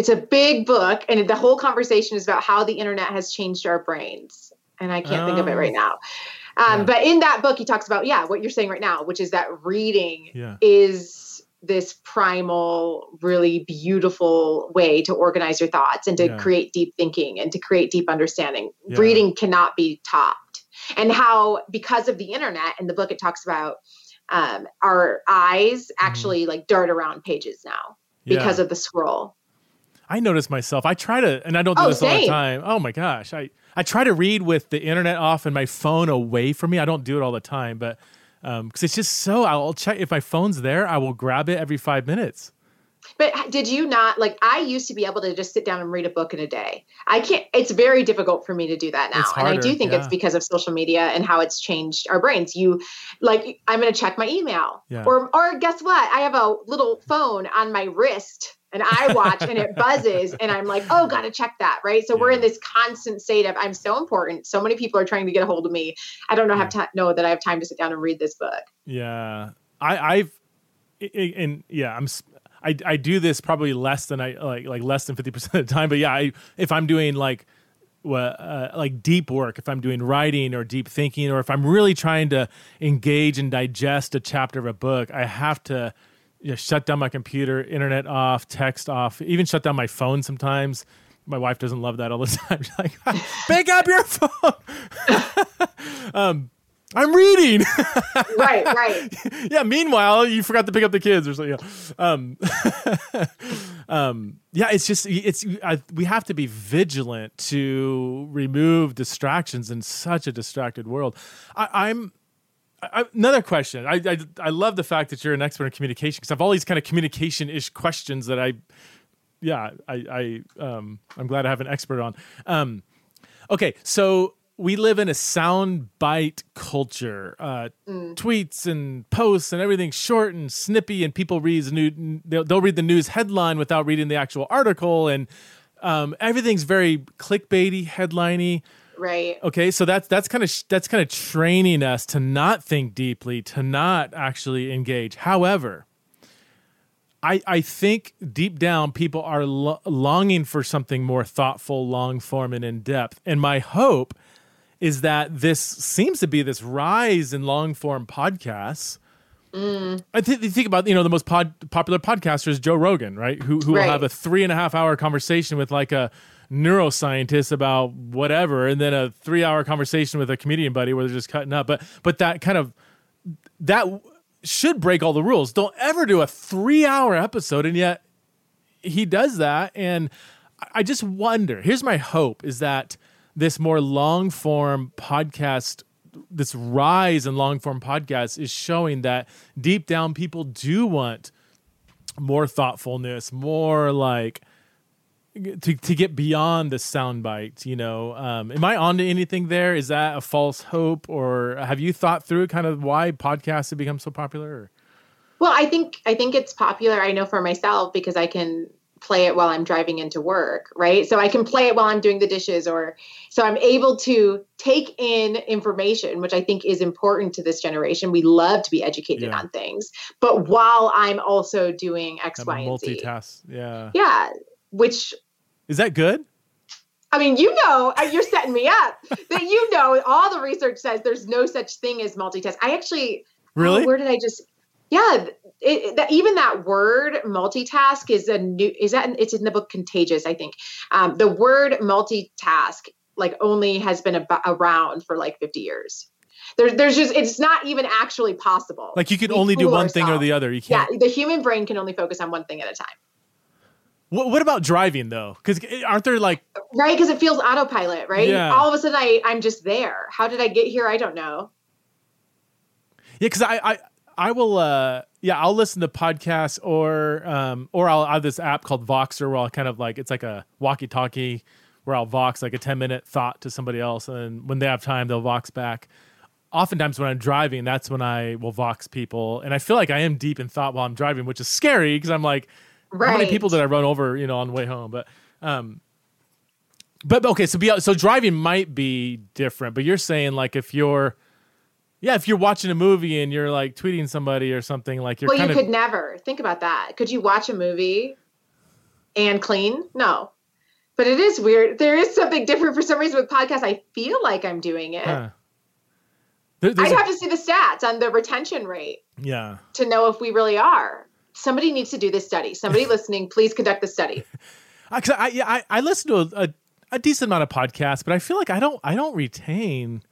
It's a big book, and the whole conversation is about how the internet has changed our brains. And I can't oh. think of it right oh. now. Um, yeah. But in that book, he talks about yeah, what you're saying right now, which is that reading yeah. is this primal, really beautiful way to organize your thoughts and to yeah. create deep thinking and to create deep understanding. Reading cannot be topped. And how, because of the internet, in the book, it talks about um, our eyes mm-hmm. actually mm. like dart around pages now because of the scroll. I notice myself. I try to, and I don't do oh, this same. all the time. Oh my gosh, I I try to read with the internet off and my phone away from me. I don't do it all the time, but because um, it's just so. I'll check if my phone's there. I will grab it every five minutes. But did you not like? I used to be able to just sit down and read a book in a day. I can't. It's very difficult for me to do that now, harder, and I do think yeah. it's because of social media and how it's changed our brains. You like, I'm going to check my email, yeah. or or guess what? I have a little phone on my wrist and I watch and it buzzes and I'm like, oh, gotta check that, right? So yeah. we're in this constant state of I'm so important. So many people are trying to get a hold of me. I don't know have to know that I have time to sit down and read this book. Yeah, I, I've and yeah, I'm I I do this probably less than I like like less than fifty percent of the time. But yeah, I if I'm doing like well, uh, like deep work, if I'm doing writing or deep thinking, or if I'm really trying to engage and digest a chapter of a book, I have to you know, shut down my computer, internet off, text off, even shut down my phone sometimes. My wife doesn't love that all the time. She's like, pick up your phone. um, I'm reading. right, right. Yeah. Meanwhile, you forgot to pick up the kids or something. Um, um, yeah. It's just it's I, we have to be vigilant to remove distractions in such a distracted world. I, I'm I, another question. I, I, I love the fact that you're an expert in communication because I have all these kind of communication ish questions that I, yeah, I I um I'm glad I have an expert on. Um, okay, so we live in a sound bite culture. Uh, mm. Tweets and posts and everything short and snippy, and people read new. They'll, they'll read the news headline without reading the actual article, and um, everything's very clickbaity, headliney. Right. Okay, so that's that's kind of that's kind of training us to not think deeply, to not actually engage. However, I I think deep down people are lo- longing for something more thoughtful, long form, and in depth. And my hope is that this seems to be this rise in long form podcasts. Mm. I th- think about you know the most pod- popular podcaster is Joe Rogan, right? Who who right. will have a three and a half hour conversation with like a neuroscientist about whatever, and then a three hour conversation with a comedian buddy where they're just cutting up. But but that kind of that should break all the rules. Don't ever do a three hour episode, and yet he does that. And I just wonder. Here's my hope: is that this more long form podcast this rise in long form podcasts is showing that deep down people do want more thoughtfulness, more like to to get beyond the soundbite, you know, um, am I onto anything there? Is that a false hope, or have you thought through kind of why podcasts have become so popular? Or? Well, I think I think it's popular. I know for myself because I can play it while I'm driving into work, right? So I can play it while I'm doing the dishes, or so I'm able to take in information, which I think is important to this generation. We love to be educated yeah. on things, but while I'm also doing X, Y, and Z. Multitask, yeah, yeah which is that good? I mean, you know, uh, you're setting me up. that you know, all the research says there's no such thing as multitask. I actually really. Oh, where did I just? Yeah, it, that, even that word multitask is a new. Is that it's in the book Contagious? I think um, the word multitask like only has been ab- around for like 50 years. There's, there's just it's not even actually possible. Like you can only do one ourselves. thing or the other. You can't. Yeah, the human brain can only focus on one thing at a time. What, what about driving though? Because aren't there like right? Because it feels autopilot, right? Yeah. All of a sudden, I I'm just there. How did I get here? I don't know. Yeah, because I I I will uh yeah I'll listen to podcasts or um or I'll have this app called Voxer where I'll kind of like it's like a walkie talkie where I'll vox like a ten minute thought to somebody else and when they have time they'll vox back. oftentimes when I'm driving, that's when I will vox people, and I feel like I am deep in thought while I'm driving, which is scary because I'm like, right. how many people did I run over, you know, on the way home? But, um, but okay, so be so driving might be different, but you're saying like if you're, yeah, if you're watching a movie and you're like tweeting somebody or something, like you're. Well, you kind of, could never think about that. Could you watch a movie and clean? No. But it is weird. There is something different for some reason with podcasts. I feel like I'm doing it. Huh. There- I'd a- have to see the stats on the retention rate yeah. to know if we really are. Somebody needs to do this study. Somebody listening, please conduct the study. I, yeah, I, I listen to a, a, a decent amount of podcasts, but I feel like I don't I don't retain.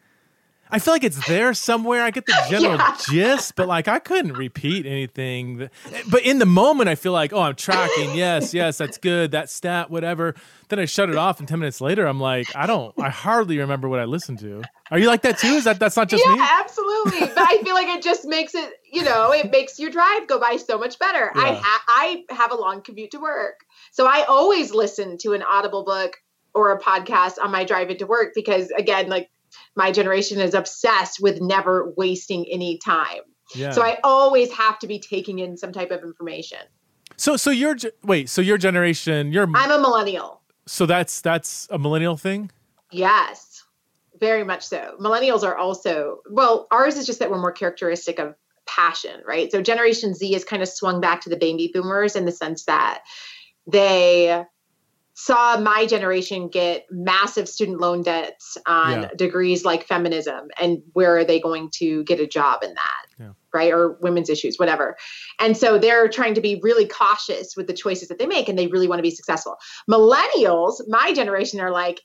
I feel like it's there somewhere. I get the general Yeah. gist, but like I couldn't repeat anything. that- but in the moment, I feel like, oh, I'm tracking. Yes, yes, that's good. That stat, whatever. Then I shut it off, and ten minutes later, I'm like, I don't. I hardly remember what I listened to. Are you like that too? Is that that's not just yeah, me? absolutely. But I feel like it just makes it, you know, it makes your drive go by so much better. I Yeah. ha- I have a long commute to work, so I always listen to an Audible book or a podcast on my drive into work because, again, like my generation is obsessed with never wasting any time. Yeah. So I always have to be taking in some type of information. so so your wait. So your generation. you're I'm a millennial. so that's that's a millennial thing. Yes, very much so. Millennials are also, well, ours is just that we're more characteristic of passion, right? So Generation Z is kind of swung back to the baby boomers in the sense that they saw my generation get massive student loan debts on Yeah. degrees like feminism and where are they going to get a job in that Yeah. right or women's issues whatever and so they're trying to be really cautious with the choices that they make and they really want to be successful millennials my generation are like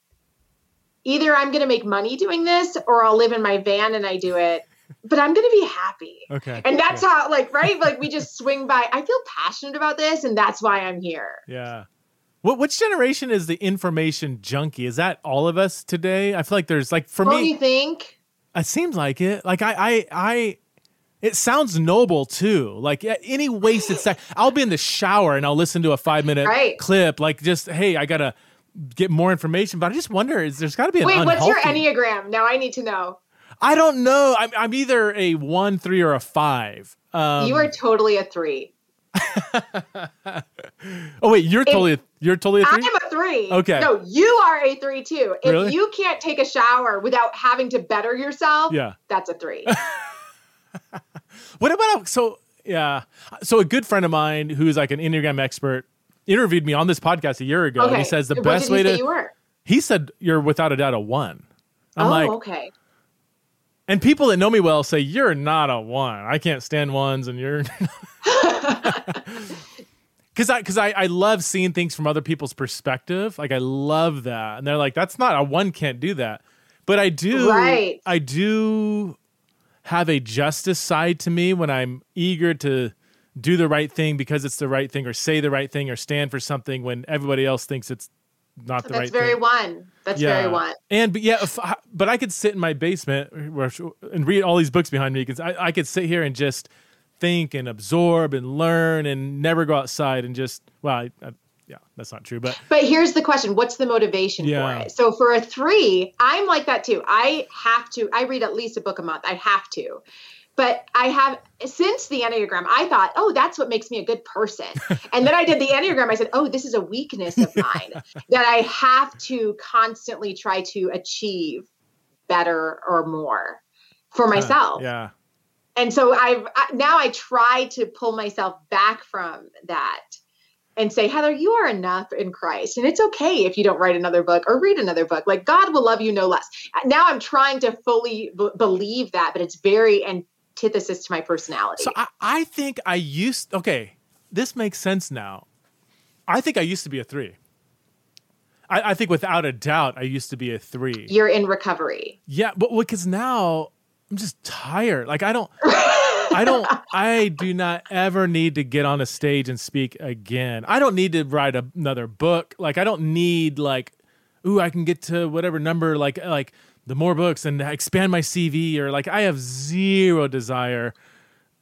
either i'm going to make money doing this or i'll live in my van and i do it but i'm going to be happy Okay. and that's yeah. how like right like we just swing by i feel passionate about this and that's why i'm here Yeah. What which generation is the information junkie? Is that all of us today? I feel like there's like for what do me, you think it seems like it. Like I I I it sounds noble too. Like any wasted sec I'll be in the shower and I'll listen to a five minute Right. clip. Like just hey, I gotta get more information. But I just wonder, is there's got to be an wait what's your enneagram now i need to know I don't know. I'm, I'm either a one, three, or a five. Um, you are totally a three Oh wait, you're totally a, you're totally a three. I'm a three. Okay. No, you are a three too. If Really? you can't take a shower without having to better yourself, Yeah. that's a three. What about so yeah? So a good friend of mine who's like an enneagram expert interviewed me on this podcast a year ago. Okay. And he says the what best way say to. you were? He said you're without a doubt a one. I'm oh, like, okay. And people that know me well say you're not a one. I can't stand ones, and you're because I because I, I love seeing things from other people's perspective. Like I love that, and they're like, that's not a one can't do that, but I do. Right. I do have a justice side to me when I'm eager to do the right thing because it's the right thing, or say the right thing, or stand for something when everybody else thinks it's not the That's right very thing. one. That's very one. And but yeah, if, I- but I could sit in my basement and read all these books behind me because I, I could sit here and just think and absorb and learn and never go outside and just well, I, I, yeah, that's not true, but But here's the question what's the motivation Yeah. for it? So for a three, I'm like that too. I have to, I read at least a book a month. I have to. But I have, since the Enneagram, I thought, oh, that's what makes me a good person. And then I did the Enneagram. I said, oh, this is a weakness of mine that I have to constantly try to achieve better or more for myself. yeah, and so I've I, now I try to pull myself back from that and say, Heather, you are enough in Christ, and it's okay if you don't write another book or read another book. Like God will love you no less. Now I'm trying to fully b- believe that, but it's very antithesis to my personality. So I, I think I used okay. This makes sense now. I think I used to be a three. I, I think without a doubt I used to be a three. You're in recovery. Yeah, but because now I'm just tired. Like I don't I don't I do not ever need to get on a stage and speak again. I don't need to write a, another book. Like I don't need like ooh, I can get to whatever number like like the more books and expand my CV or like I have zero desire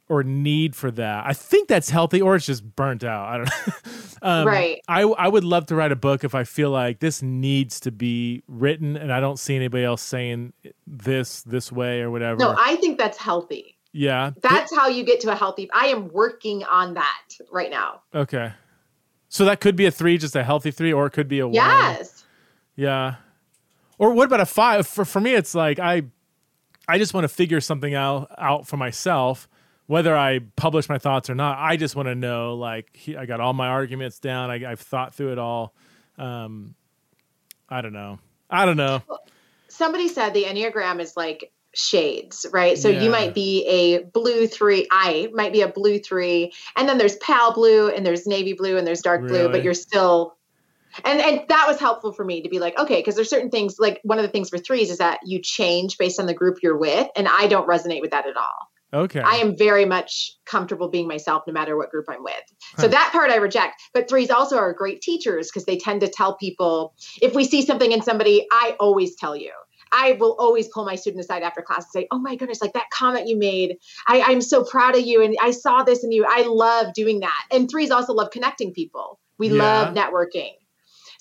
or need for that. I think that's healthy or it's just burnt out. I don't know. um, Right. I I would love to write a book if I feel like this needs to be written and I don't see anybody else saying this this way or whatever. No, I think that's healthy. yeah. That's how you get to a healthy. I am working on that right now. Okay. So that could be a three, just a healthy three, or it could be a one. Yes. Yeah. Or what about a five? For for me, it's like I I just want to figure something out out for myself, whether I publish my thoughts or not. I just want to know, like, he, I got all my arguments down. I, I've thought through it all. Um, I don't know. I don't know. Somebody said the Enneagram is like shades, right? So Yeah. you might be a blue three. I might be a blue three. And then there's pale blue and there's navy blue and there's dark blue, but you're still. And, and that was helpful for me to be like, okay, because there's certain things like one of the things for threes is that you change based on the group you're with. And I don't resonate with that at all. Okay. I am very much comfortable being myself no matter what group I'm with. So Huh. that part I reject. But threes also are great teachers because they tend to tell people if we see something in somebody, I always tell you. I will always pull my student aside after class and say, Oh my goodness, like that comment you made. I, I'm so proud of you. And I saw this in you. I love doing that. And threes also love connecting people. We Yeah. love networking.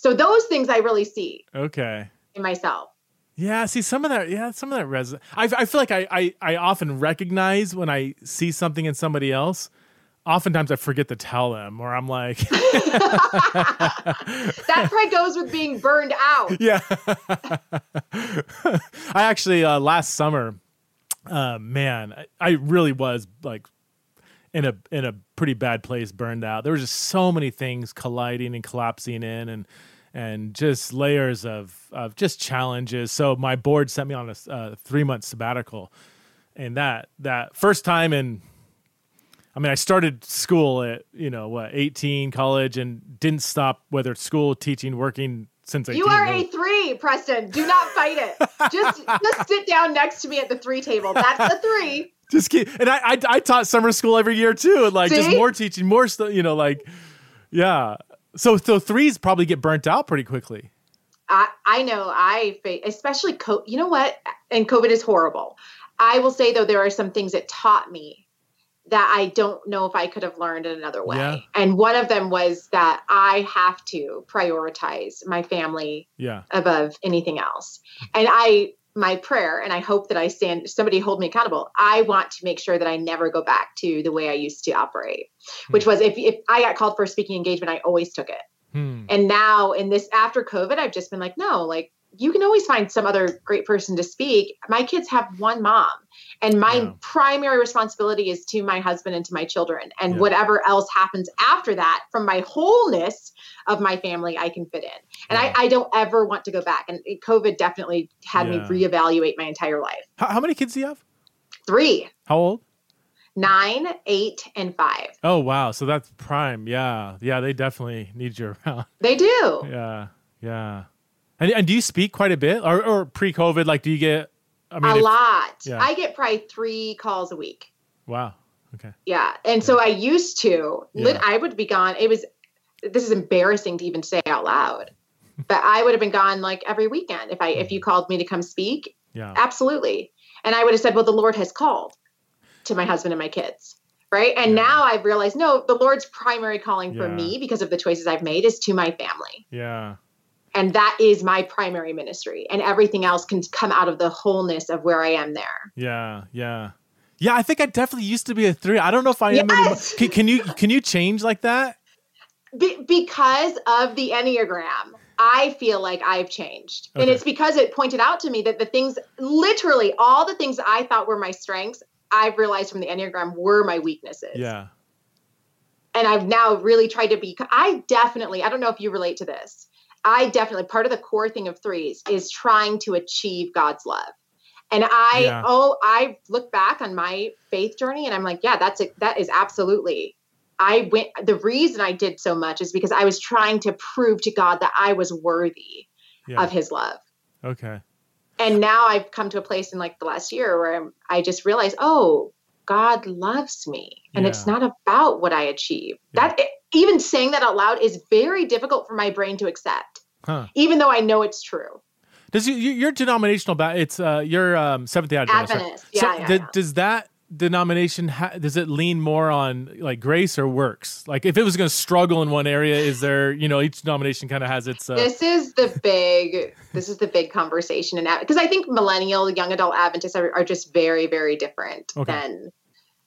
So those things I really see okay. in myself. Yeah, see some of that. Yeah, some of that res. I, I feel like I, I I often recognize when I see something in somebody else. Oftentimes I forget to tell them, or I'm like, That probably goes with being burned out. yeah. I actually uh, last summer, uh, man, I, I really was like in a in a pretty bad place, burned out. There were just so many things colliding and collapsing in, and and just layers of of just challenges. So my board sent me on a uh, three month sabbatical, and that that first time in. I mean, I started school at you know what, eighteen, college, and didn't stop whether it's school, teaching, working since. You are really. a three, Preston. Do not fight it. Just just sit down next to me at the three table. That's a three. just keep and I, I I taught summer school every year too, and like just more teaching, more stuff. You know, like yeah. So so threes probably get burnt out pretty quickly. I I know I especially co- you know what? And COVID is horrible. I will say though there are some things that taught me that I don't know if I could have learned in another way. Yeah. And one of them was that I have to prioritize my family Yeah. above anything else. And I my prayer and I hope that I stand somebody hold me accountable. I want to make sure that I never go back to the way I used to operate, which was if if I got called for a speaking engagement, I always took it. Hmm. And now in this after COVID, I've just been like, no, like you can always find some other great person to speak. My kids have one mom, and my Yeah. primary responsibility is to my husband and to my children. And Yeah. whatever else happens after that, from my wholeness of my family, I can fit in. And Yeah. I, I don't ever want to go back. And COVID definitely had me reevaluate my entire life. How, how many kids do you have? Three, How old? nine, eight, and five. Oh wow, so that's prime. Yeah, yeah, they definitely need you around. They do. Yeah, yeah. And and do you speak quite a bit, or or pre COVID? Like, do you get? a if- lot. yeah. I get probably three calls a week. Wow. Okay. Yeah. And so I used to, Yeah. I would be gone. It was, this is embarrassing to even say out loud, but I would have been gone like every weekend if I, if mm-hmm. you called me to come speak. Yeah. Absolutely. And I would have said, well, the Lord has called to my husband and my kids. Right. And Yeah. now I've realized, no, the Lord's primary calling for me because of the choices I've made is to my family. Yeah. And that is my primary ministry. And everything else can come out of the wholeness of where I am there. Yeah. Yeah. Yeah. I think I definitely used to be a three. I don't know if I am anymore. Can, can you can you change like that? Be- because of the Enneagram, I feel like I've changed. And it's because it pointed out to me that the things, literally all the things I thought were my strengths, I've realized from the Enneagram were my weaknesses. Yeah. And I've now really tried to be, I definitely, I don't know if you relate to this. I definitely, part of the core thing of threes is trying to achieve God's love. And I, Yeah. oh, I look back on my faith journey and I'm like, yeah, that's it. That is absolutely. I went, the reason I did so much is because I was trying to prove to God that I was worthy Yeah. of his love. Okay. And now I've come to a place in like the last year where I'm, I just realized, oh, God loves me. And it's not about what I achieve. Yeah. That even saying that out loud is very difficult for my brain to accept, Huh. even though I know it's true. Does you, you your denominational ba- it's uh your um Seventh Day Adventist. right? Adventist. Yeah, so yeah, th- yeah. does that denomination ha- does it lean more on like grace or works? Like if it was going to struggle in one area, is there you know each denomination kind of has its. Uh... This is the big. this is the big conversation, and because I think millennial young adult Adventists are, are just very very different okay. than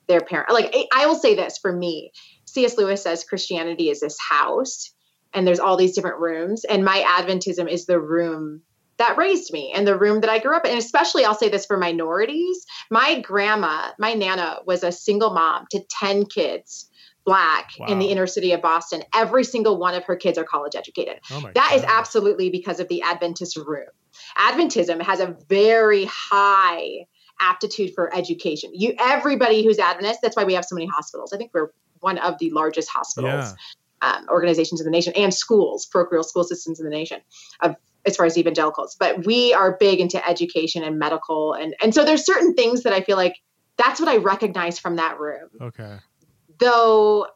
their parent. Like I will say this for me, C.S. Lewis says Christianity is this house, and there's all these different rooms, and my Adventism is the room that raised me and the room that I grew up in. And especially, I'll say this for minorities. My grandma, my nana, was a single mom to 10 kids, black, wow. in the inner city of Boston. Every single one of her kids are college educated. Oh that God. is absolutely because of the Adventist room. Adventism has a very high aptitude for education. You everybody who's Adventist, that's why we have so many hospitals. I think we're one of the largest hospitals. Yeah. Um, organizations in the nation and schools, parochial school systems in the nation of as far as evangelicals, but we are big into education and medical. And, and so there's certain things that I feel like that's what I recognize from that room. Okay. Though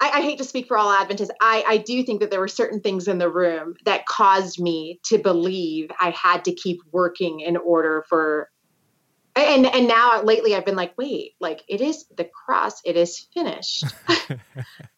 I, I, hate to speak for all Adventists, I, I do think that there were certain things in the room that caused me to believe I had to keep working in order for and and now lately I've been like, wait, like it is the cross, it is finished.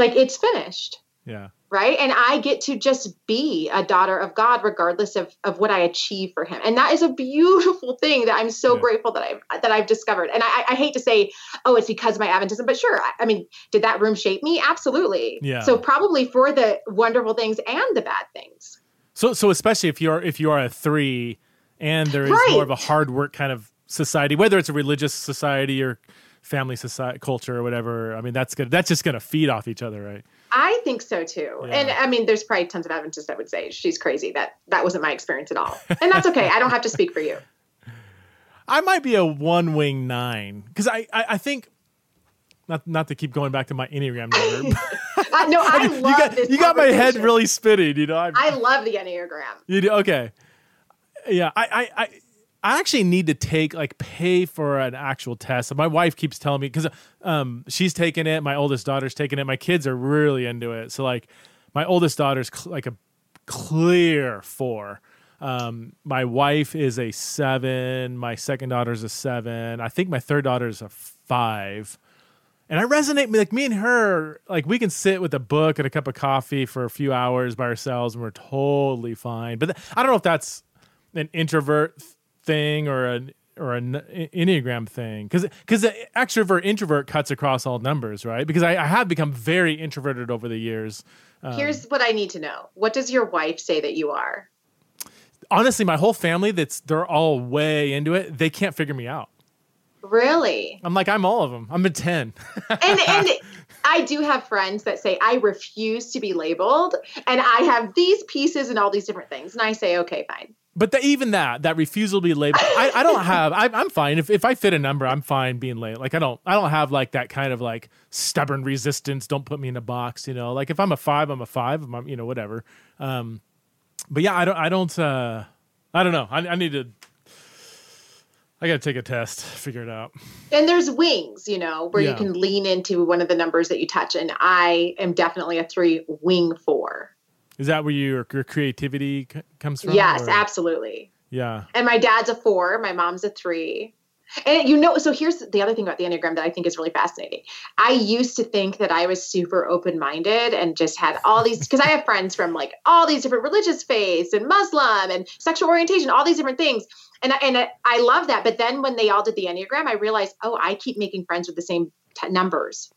like it's finished. Yeah. Right? And i get to just be a daughter of god regardless of, of what i achieve for him. And that is a beautiful thing that i'm so yeah. grateful that i've that i've discovered. And I, I hate to say oh it's because of my adventism but sure I, I, mean did that room shape me? Absolutely. Yeah. So probably for the wonderful things and the bad things. So so especially if you're if you are a three and there is right. more of a hard work kind of society whether it's a religious society or family society culture or whatever i mean that's good that's just gonna feed off each other right I think so too. Yeah. And I mean, there's probably tons of Adventists that would say she's crazy. That that wasn't my experience at all, and that's okay. I don't have to speak for you. I might be a one wing nine because I, I, I think not not to keep going back to my enneagram number. uh, no, I love you got, this. You got my head really spinning. You know, I, I love the enneagram. You do okay. Yeah, I, I, I I actually need to take like pay for an actual test. My wife keeps telling me because um, she's taking it. My oldest daughter's taking it. My kids are really into it. So like, my oldest daughter's cl- like a clear four. Um, my wife is a seven. My second daughter's a seven. I think my third daughter's a five. And I resonate like me and her. Like we can sit with a book and a cup of coffee for a few hours by ourselves, and we're totally fine. But th- I don't know if that's an introvert thing or an or an enneagram thing. Because because the extrovert introvert cuts across all numbers right? Because I, I have become very introverted over the years. Um, here's what i need to know. What does your wife say that you are? Honestly my whole family that's they're all way into it they can't figure me out. Really? I'm like i'm all of them i'm a 10 and and I do have friends that say I refuse to be labeled and I have these pieces and all these different things. And I say, okay, fine but the, even that that refusal to be labeled I, I don't have I, am fine if, if i fit a number i'm fine being late like i don't i don't have like that kind of like stubborn resistance don't put me in a box you know like if i'm a five i'm a five i'm you know whatever um but yeah i don't i don't uh i don't know i, I need to I got to take a test, figure it out. And there's wings, you know, where yeah. you can lean into one of the numbers that you touch. And I am definitely a three wing four. Is that where your, your creativity c- comes from? Yes, or? absolutely. Yeah. And my dad's a four, my mom's a three. And you know, so here's the other thing about the Enneagram that I think is really fascinating. I used to think that I was super open minded and just had all these, because I have friends from like all these different religious faiths and Muslim and sexual orientation, all these different things. And, and I love that. But then when they all did the Enneagram, I realized, oh, I keep making friends with the same t- numbers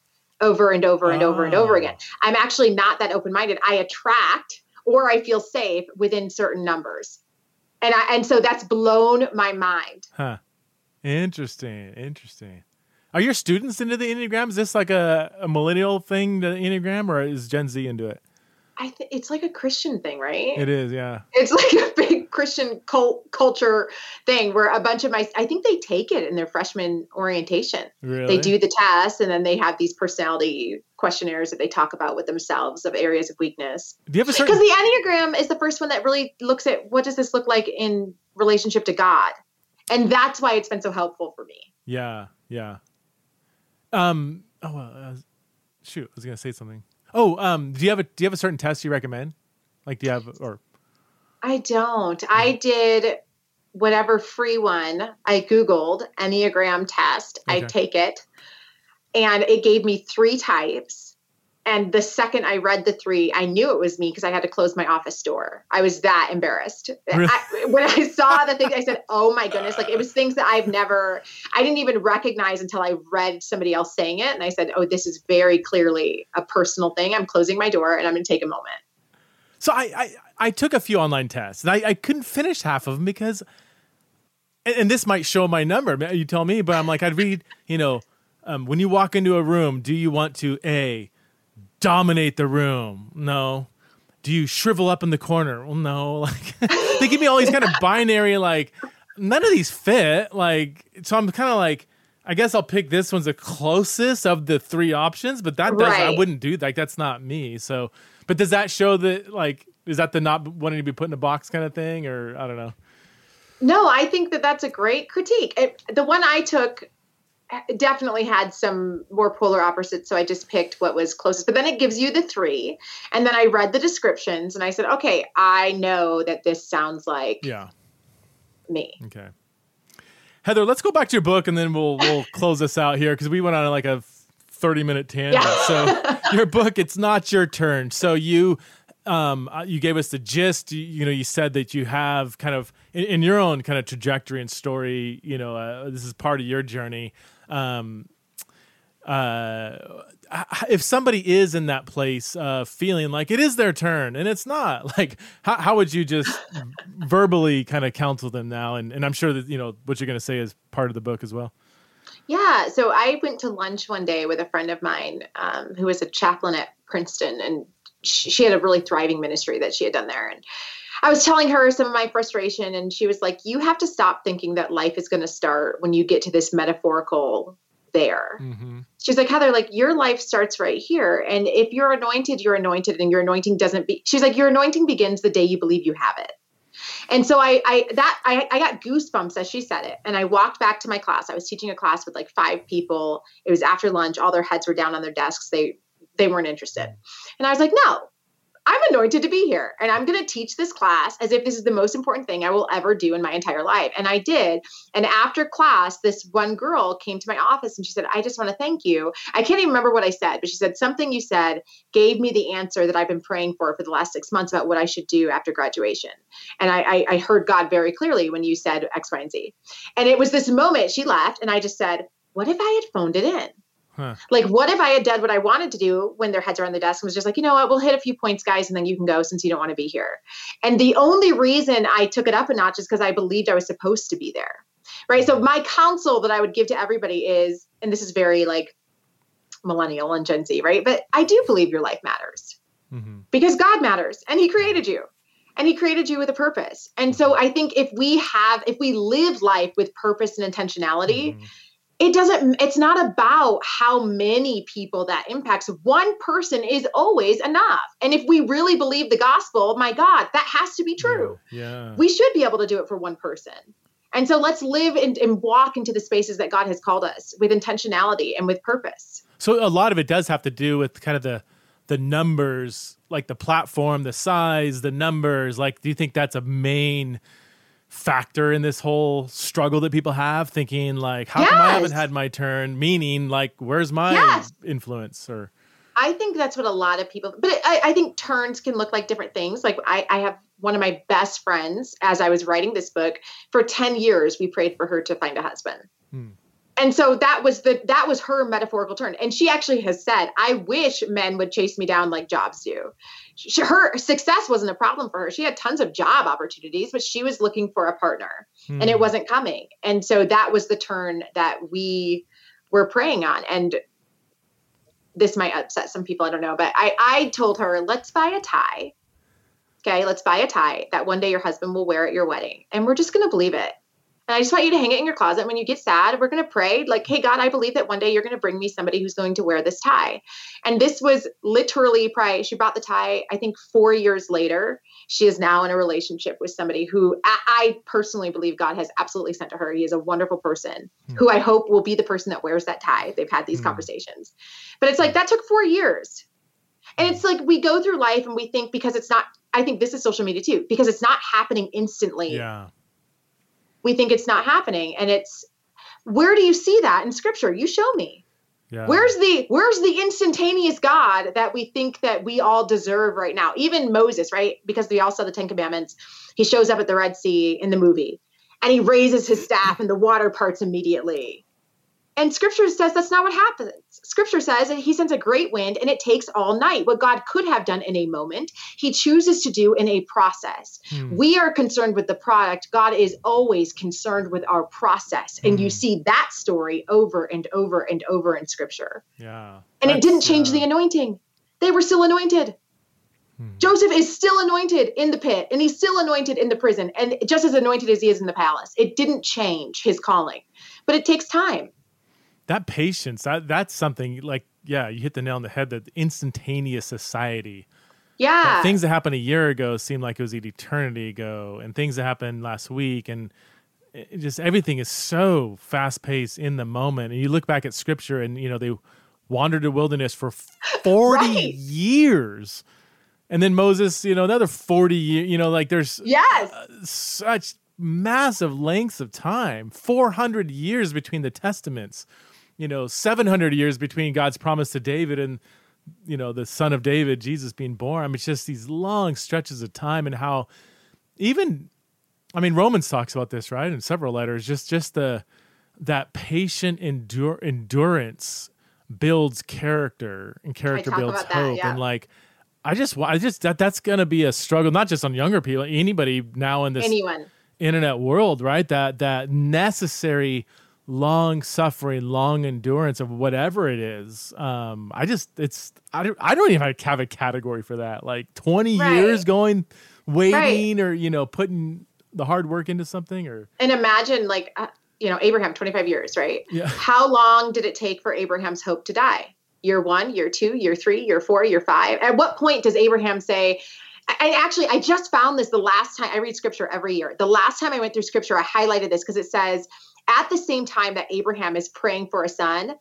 over and over and oh. over and over again. Oh. I'm actually not that open minded. I attract or I feel safe within certain numbers. And I and so that's blown my mind. Huh. Interesting. Interesting. Are your students into the Enneagram? Is this like a, a millennial thing, the Enneagram, or is Gen Z into it? I think it's like a Christian thing, right? It is, yeah. It's like a big Christian cult culture thing where a bunch of my I think they take it in their freshman orientation. Really? They do the test and then they have these personality questionnaires that they talk about with themselves of areas of weakness. Do you have a certain Because the Enneagram is the first one that really looks at what does this look like in relationship to God. And that's why it's been so helpful for me. Yeah, yeah. Um oh well, uh, shoot, I was going to say something. Oh, um, do you have a do you have a certain test you recommend? Like, do you have or? I don't. I did. whatever free one. I Googled Enneagram test. Okay. I take it. And it gave me three types and the second I read the three, I knew it was me because I had to close my office door. I was that embarrassed. Really? I, when I saw the thing, I said, "Oh my goodness!" Like it was things that I've never, I didn't even recognize until I read somebody else saying it, and I said, "Oh, this is very clearly a personal thing." I'm closing my door and I'm going to take a moment. So I, I, I took a few online tests, and I, I couldn't finish half of them because, and, and this might show my number. You tell me, but I'm like, I'd read, you know, um, when you walk into a room, do you want to a dominate the room? No. Do you shrivel up in the corner? Well, no. Like they give me all these kind of binary like none of these fit. Like so I'm kind of like I guess I'll pick this one's the closest of the three options, but that does right. I wouldn't do like that's not me. So but does that show that like is that the not wanting to be put in a box kind of thing or I don't know? No, I think that that's a great critique. It, the one I took definitely had some more polar opposites so i just picked what was closest but then it gives you the three and then i read the descriptions and i said okay i know that this sounds like yeah me okay heather let's go back to your book and then we'll we'll close this out here because we went on like a 30 minute tangent yeah. so your book it's not your turn so you um, uh, you gave us the gist. You, you, know, you said that you have kind of in, in your own kind of trajectory and story. You know, uh, this is part of your journey um, uh, if somebody is in that place uh, feeling like it is their turn and it's not like how, how would you just verbally kind of counsel them now? And, and i'm sure that you know what you're going to say is part of the book as well. Yeah so i went to lunch one day with a friend of mine um, who was a chaplain at princeton and she, she had a really thriving ministry that she had done there. And I was telling her some of my frustration, and she was like, You have to stop thinking that life is going to start when you get to this metaphorical there. Mm-hmm. She's like, Heather, like your life starts right here. And if you're anointed, you're anointed, and your anointing doesn't be, she's like, Your anointing begins the day you believe you have it. And so I, I that I, I got goosebumps as she said it. And I walked back to my class. I was teaching a class with like five people. It was after lunch. All their heads were down on their desks. They they weren't interested. And I was like, no, I'm anointed to be here and I'm going to teach this class as if this is the most important thing I will ever do in my entire life. And I did. And after class, this one girl came to my office and she said, I just want to thank you. I can't even remember what I said, but she said, Something you said gave me the answer that I've been praying for for the last six months about what I should do after graduation. And I, I, I heard God very clearly when you said X, Y, and Z. And it was this moment she left and I just said, What if I had phoned it in? Huh. Like, what if I had done what I wanted to do when their heads are on the desk and was just like, you know what, we'll hit a few points, guys, and then you can go since you don't want to be here. And the only reason I took it up a notch is because I believed I was supposed to be there. Right. So, my counsel that I would give to everybody is, and this is very like millennial and Gen Z, right? But I do believe your life matters mm-hmm. because God matters and He created you and he created you with a purpose. And so I think if we have, if we live life with purpose and intentionality, mm-hmm it doesn't it's not about how many people that impacts. One person is always enough. And if we really believe the gospel my god that has to be true. Yeah, yeah. we should be able to do it for one person. And so let's live and, and walk into the spaces that god has called us with intentionality and with purpose. So a lot of it does have to do with kind of the the numbers like the platform the size the numbers. Like do you think that's a main factor in this whole struggle that people have thinking like how yes. come i haven't had my turn meaning like where's my yes. influence or i think that's what a lot of people but I, I, think turns can look like different things like I, I have one of my best friends as i was writing this book for 10 years we prayed for her to find a husband hmm and so that was the that was her metaphorical turn. And she actually has said i wish men would chase me down like jobs do. She, her success wasn't a problem for her. She had tons of job opportunities but she was looking for a partner hmm. and it hmm. wasn't coming. And so that was the turn that we were praying on. And this might upset some people i don't know but i i told her let's buy a tie. Okay let's buy a tie that one day your husband will wear at your wedding. And we're just going to believe it and I just want you to hang it in your closet. When you get sad, we're going to pray, like, hey, God, I believe that one day you're going to bring me somebody who's going to wear this tie. And this was literally probably, she bought the tie, I think, four years later. She is now in a relationship with somebody who I, personally believe God has absolutely sent to her. He is a wonderful person mm. who I hope will be the person that wears that tie. They've had these mm. conversations. But it's like, that took four years. And it's like we go through life and we think because it's not, I think this is social media too, because it's not happening instantly. Yeah we think it's not happening. And it's where do you see that in scripture? You show me. Yeah. Where's the where's the instantaneous God that we think that we all deserve right now? Even Moses, right? Because we all saw the Ten Commandments. He shows up at the Red Sea in the movie and he raises his staff and the water parts immediately. And scripture says that's not what happens. Scripture says that he sends a great wind and it takes all night. What God could have done in a moment, he chooses to do in a process. Hmm. We are concerned with the product. God is always concerned with our process. And you hmm. see that story over and over and over in scripture. Yeah. And it didn't change uh... the anointing. They were still anointed. Hmm. Joseph is still anointed in the pit and he's still anointed in the prison and just as anointed as he is in the palace. It didn't change his calling, but it takes time. That patience, that that's something like, yeah, you hit the nail on the head that instantaneous society. Yeah. That things that happened a year ago seem like it was an eternity ago, and things that happened last week, and just everything is so fast paced in the moment. And you look back at scripture, and you know, they wandered the wilderness for 40 right. years and then Moses, you know, another 40 years, you know, like there's yes. Uh, such massive lengths of time 400 years between the testaments you know 700 years between god's promise to david and you know the son of david jesus being born. I mean it's just these long stretches of time and how even i mean romans talks about this right in several letters. Just just the that patient endure, endurance builds character and character builds hope that, yeah. and like I just, I just that that's gonna be a struggle, not just on younger people, anybody now in this anyone. internet world, right? That that necessary long suffering, long endurance of whatever it is. Um, I just, it's, I don't, I don't even have a category for that. Like twenty right. years going, waiting, right. or you know, putting the hard work into something, or and imagine like. Uh, you know, Abraham, 25 years, right? Yeah. How long did it take for Abraham's hope to die? year one, year two, year three, year four, year five? At what point does Abraham say, I actually I just found this the last time I read scripture every year. The last time I went through scripture, I highlighted this because it says at the same time that Abraham is praying for a son,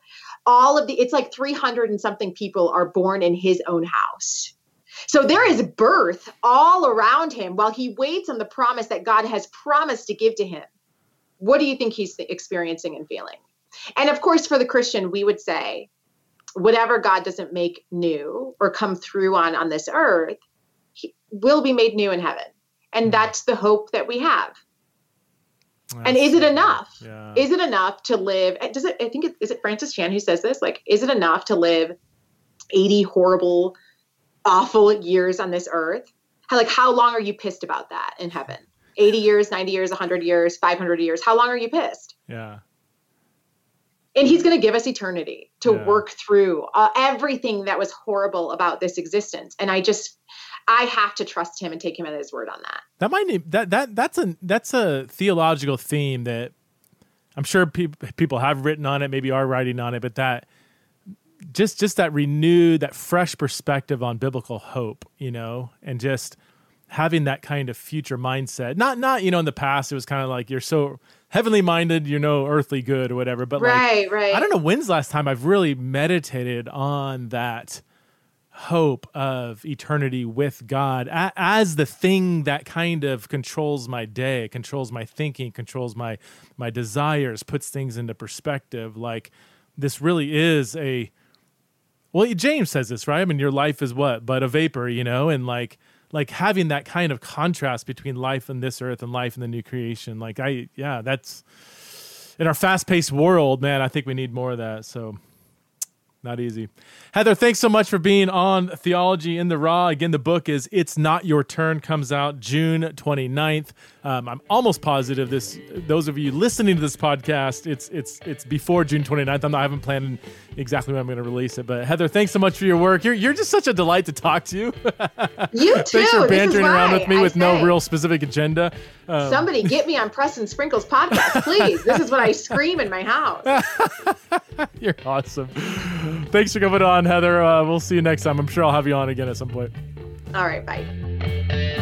all of the it's like 300 and something people are born in his own house. So there is birth all around him while he waits on the promise that God has promised to give to him. What do you think he's experiencing and feeling? And of course, for the Christian, we would say whatever God doesn't make new or come through on on this earth he will be made new in heaven. And hmm. that's the hope that we have. That's and is it enough? Yeah. Is it enough to live? Does it? I think it, is it Francis Chan who says this. Like, is it enough to live eighty horrible, awful years on this earth? How, like, how long are you pissed about that in heaven? Eighty years, ninety years, hundred years, five hundred years. How long are you pissed? Yeah and he's going to give us eternity to yeah. work through uh, everything that was horrible about this existence. And i just i have to trust him and take him at his word on that. That might that that that's a that's a theological theme that i'm sure pe- people have written on it maybe are writing on it but that just just that renewed that fresh perspective on biblical hope you know and just having that kind of future mindset. Not not you know in the past it was kind of like you're so heavenly minded, you know, earthly good or whatever. But right, like, right. I don't know when's last time I've really meditated on that hope of eternity with God as the thing that kind of controls my day, controls my thinking, controls my my desires, puts things into perspective. Like this really is a well, James says this, right? I mean, your life is what, but a vapor, you know, and like like having that kind of contrast between life in this earth and life in the new creation. Like I, yeah, that's in our fast paced world, man. I think we need more of that. So not easy. Heather, thanks so much for being on Theology in the Raw. Again, the book is It's Not Your Turn, comes out June 29th. Um, I'm almost positive this those of you listening to this podcast, it's it's it's before June 29th. I'm not I haven't planned exactly when I'm going to release it. But Heather, thanks so much for your work. You're you're just such a delight to talk to. You You too. thanks for bantering around with me I with say, no real specific agenda. Um, somebody get me on Preston Sprinkle's podcast, please. this is what I scream in my house. you're awesome. Thanks for coming on, Heather. Uh, we'll see you next time. I'm sure I'll have you on again at some point. All right. Bye.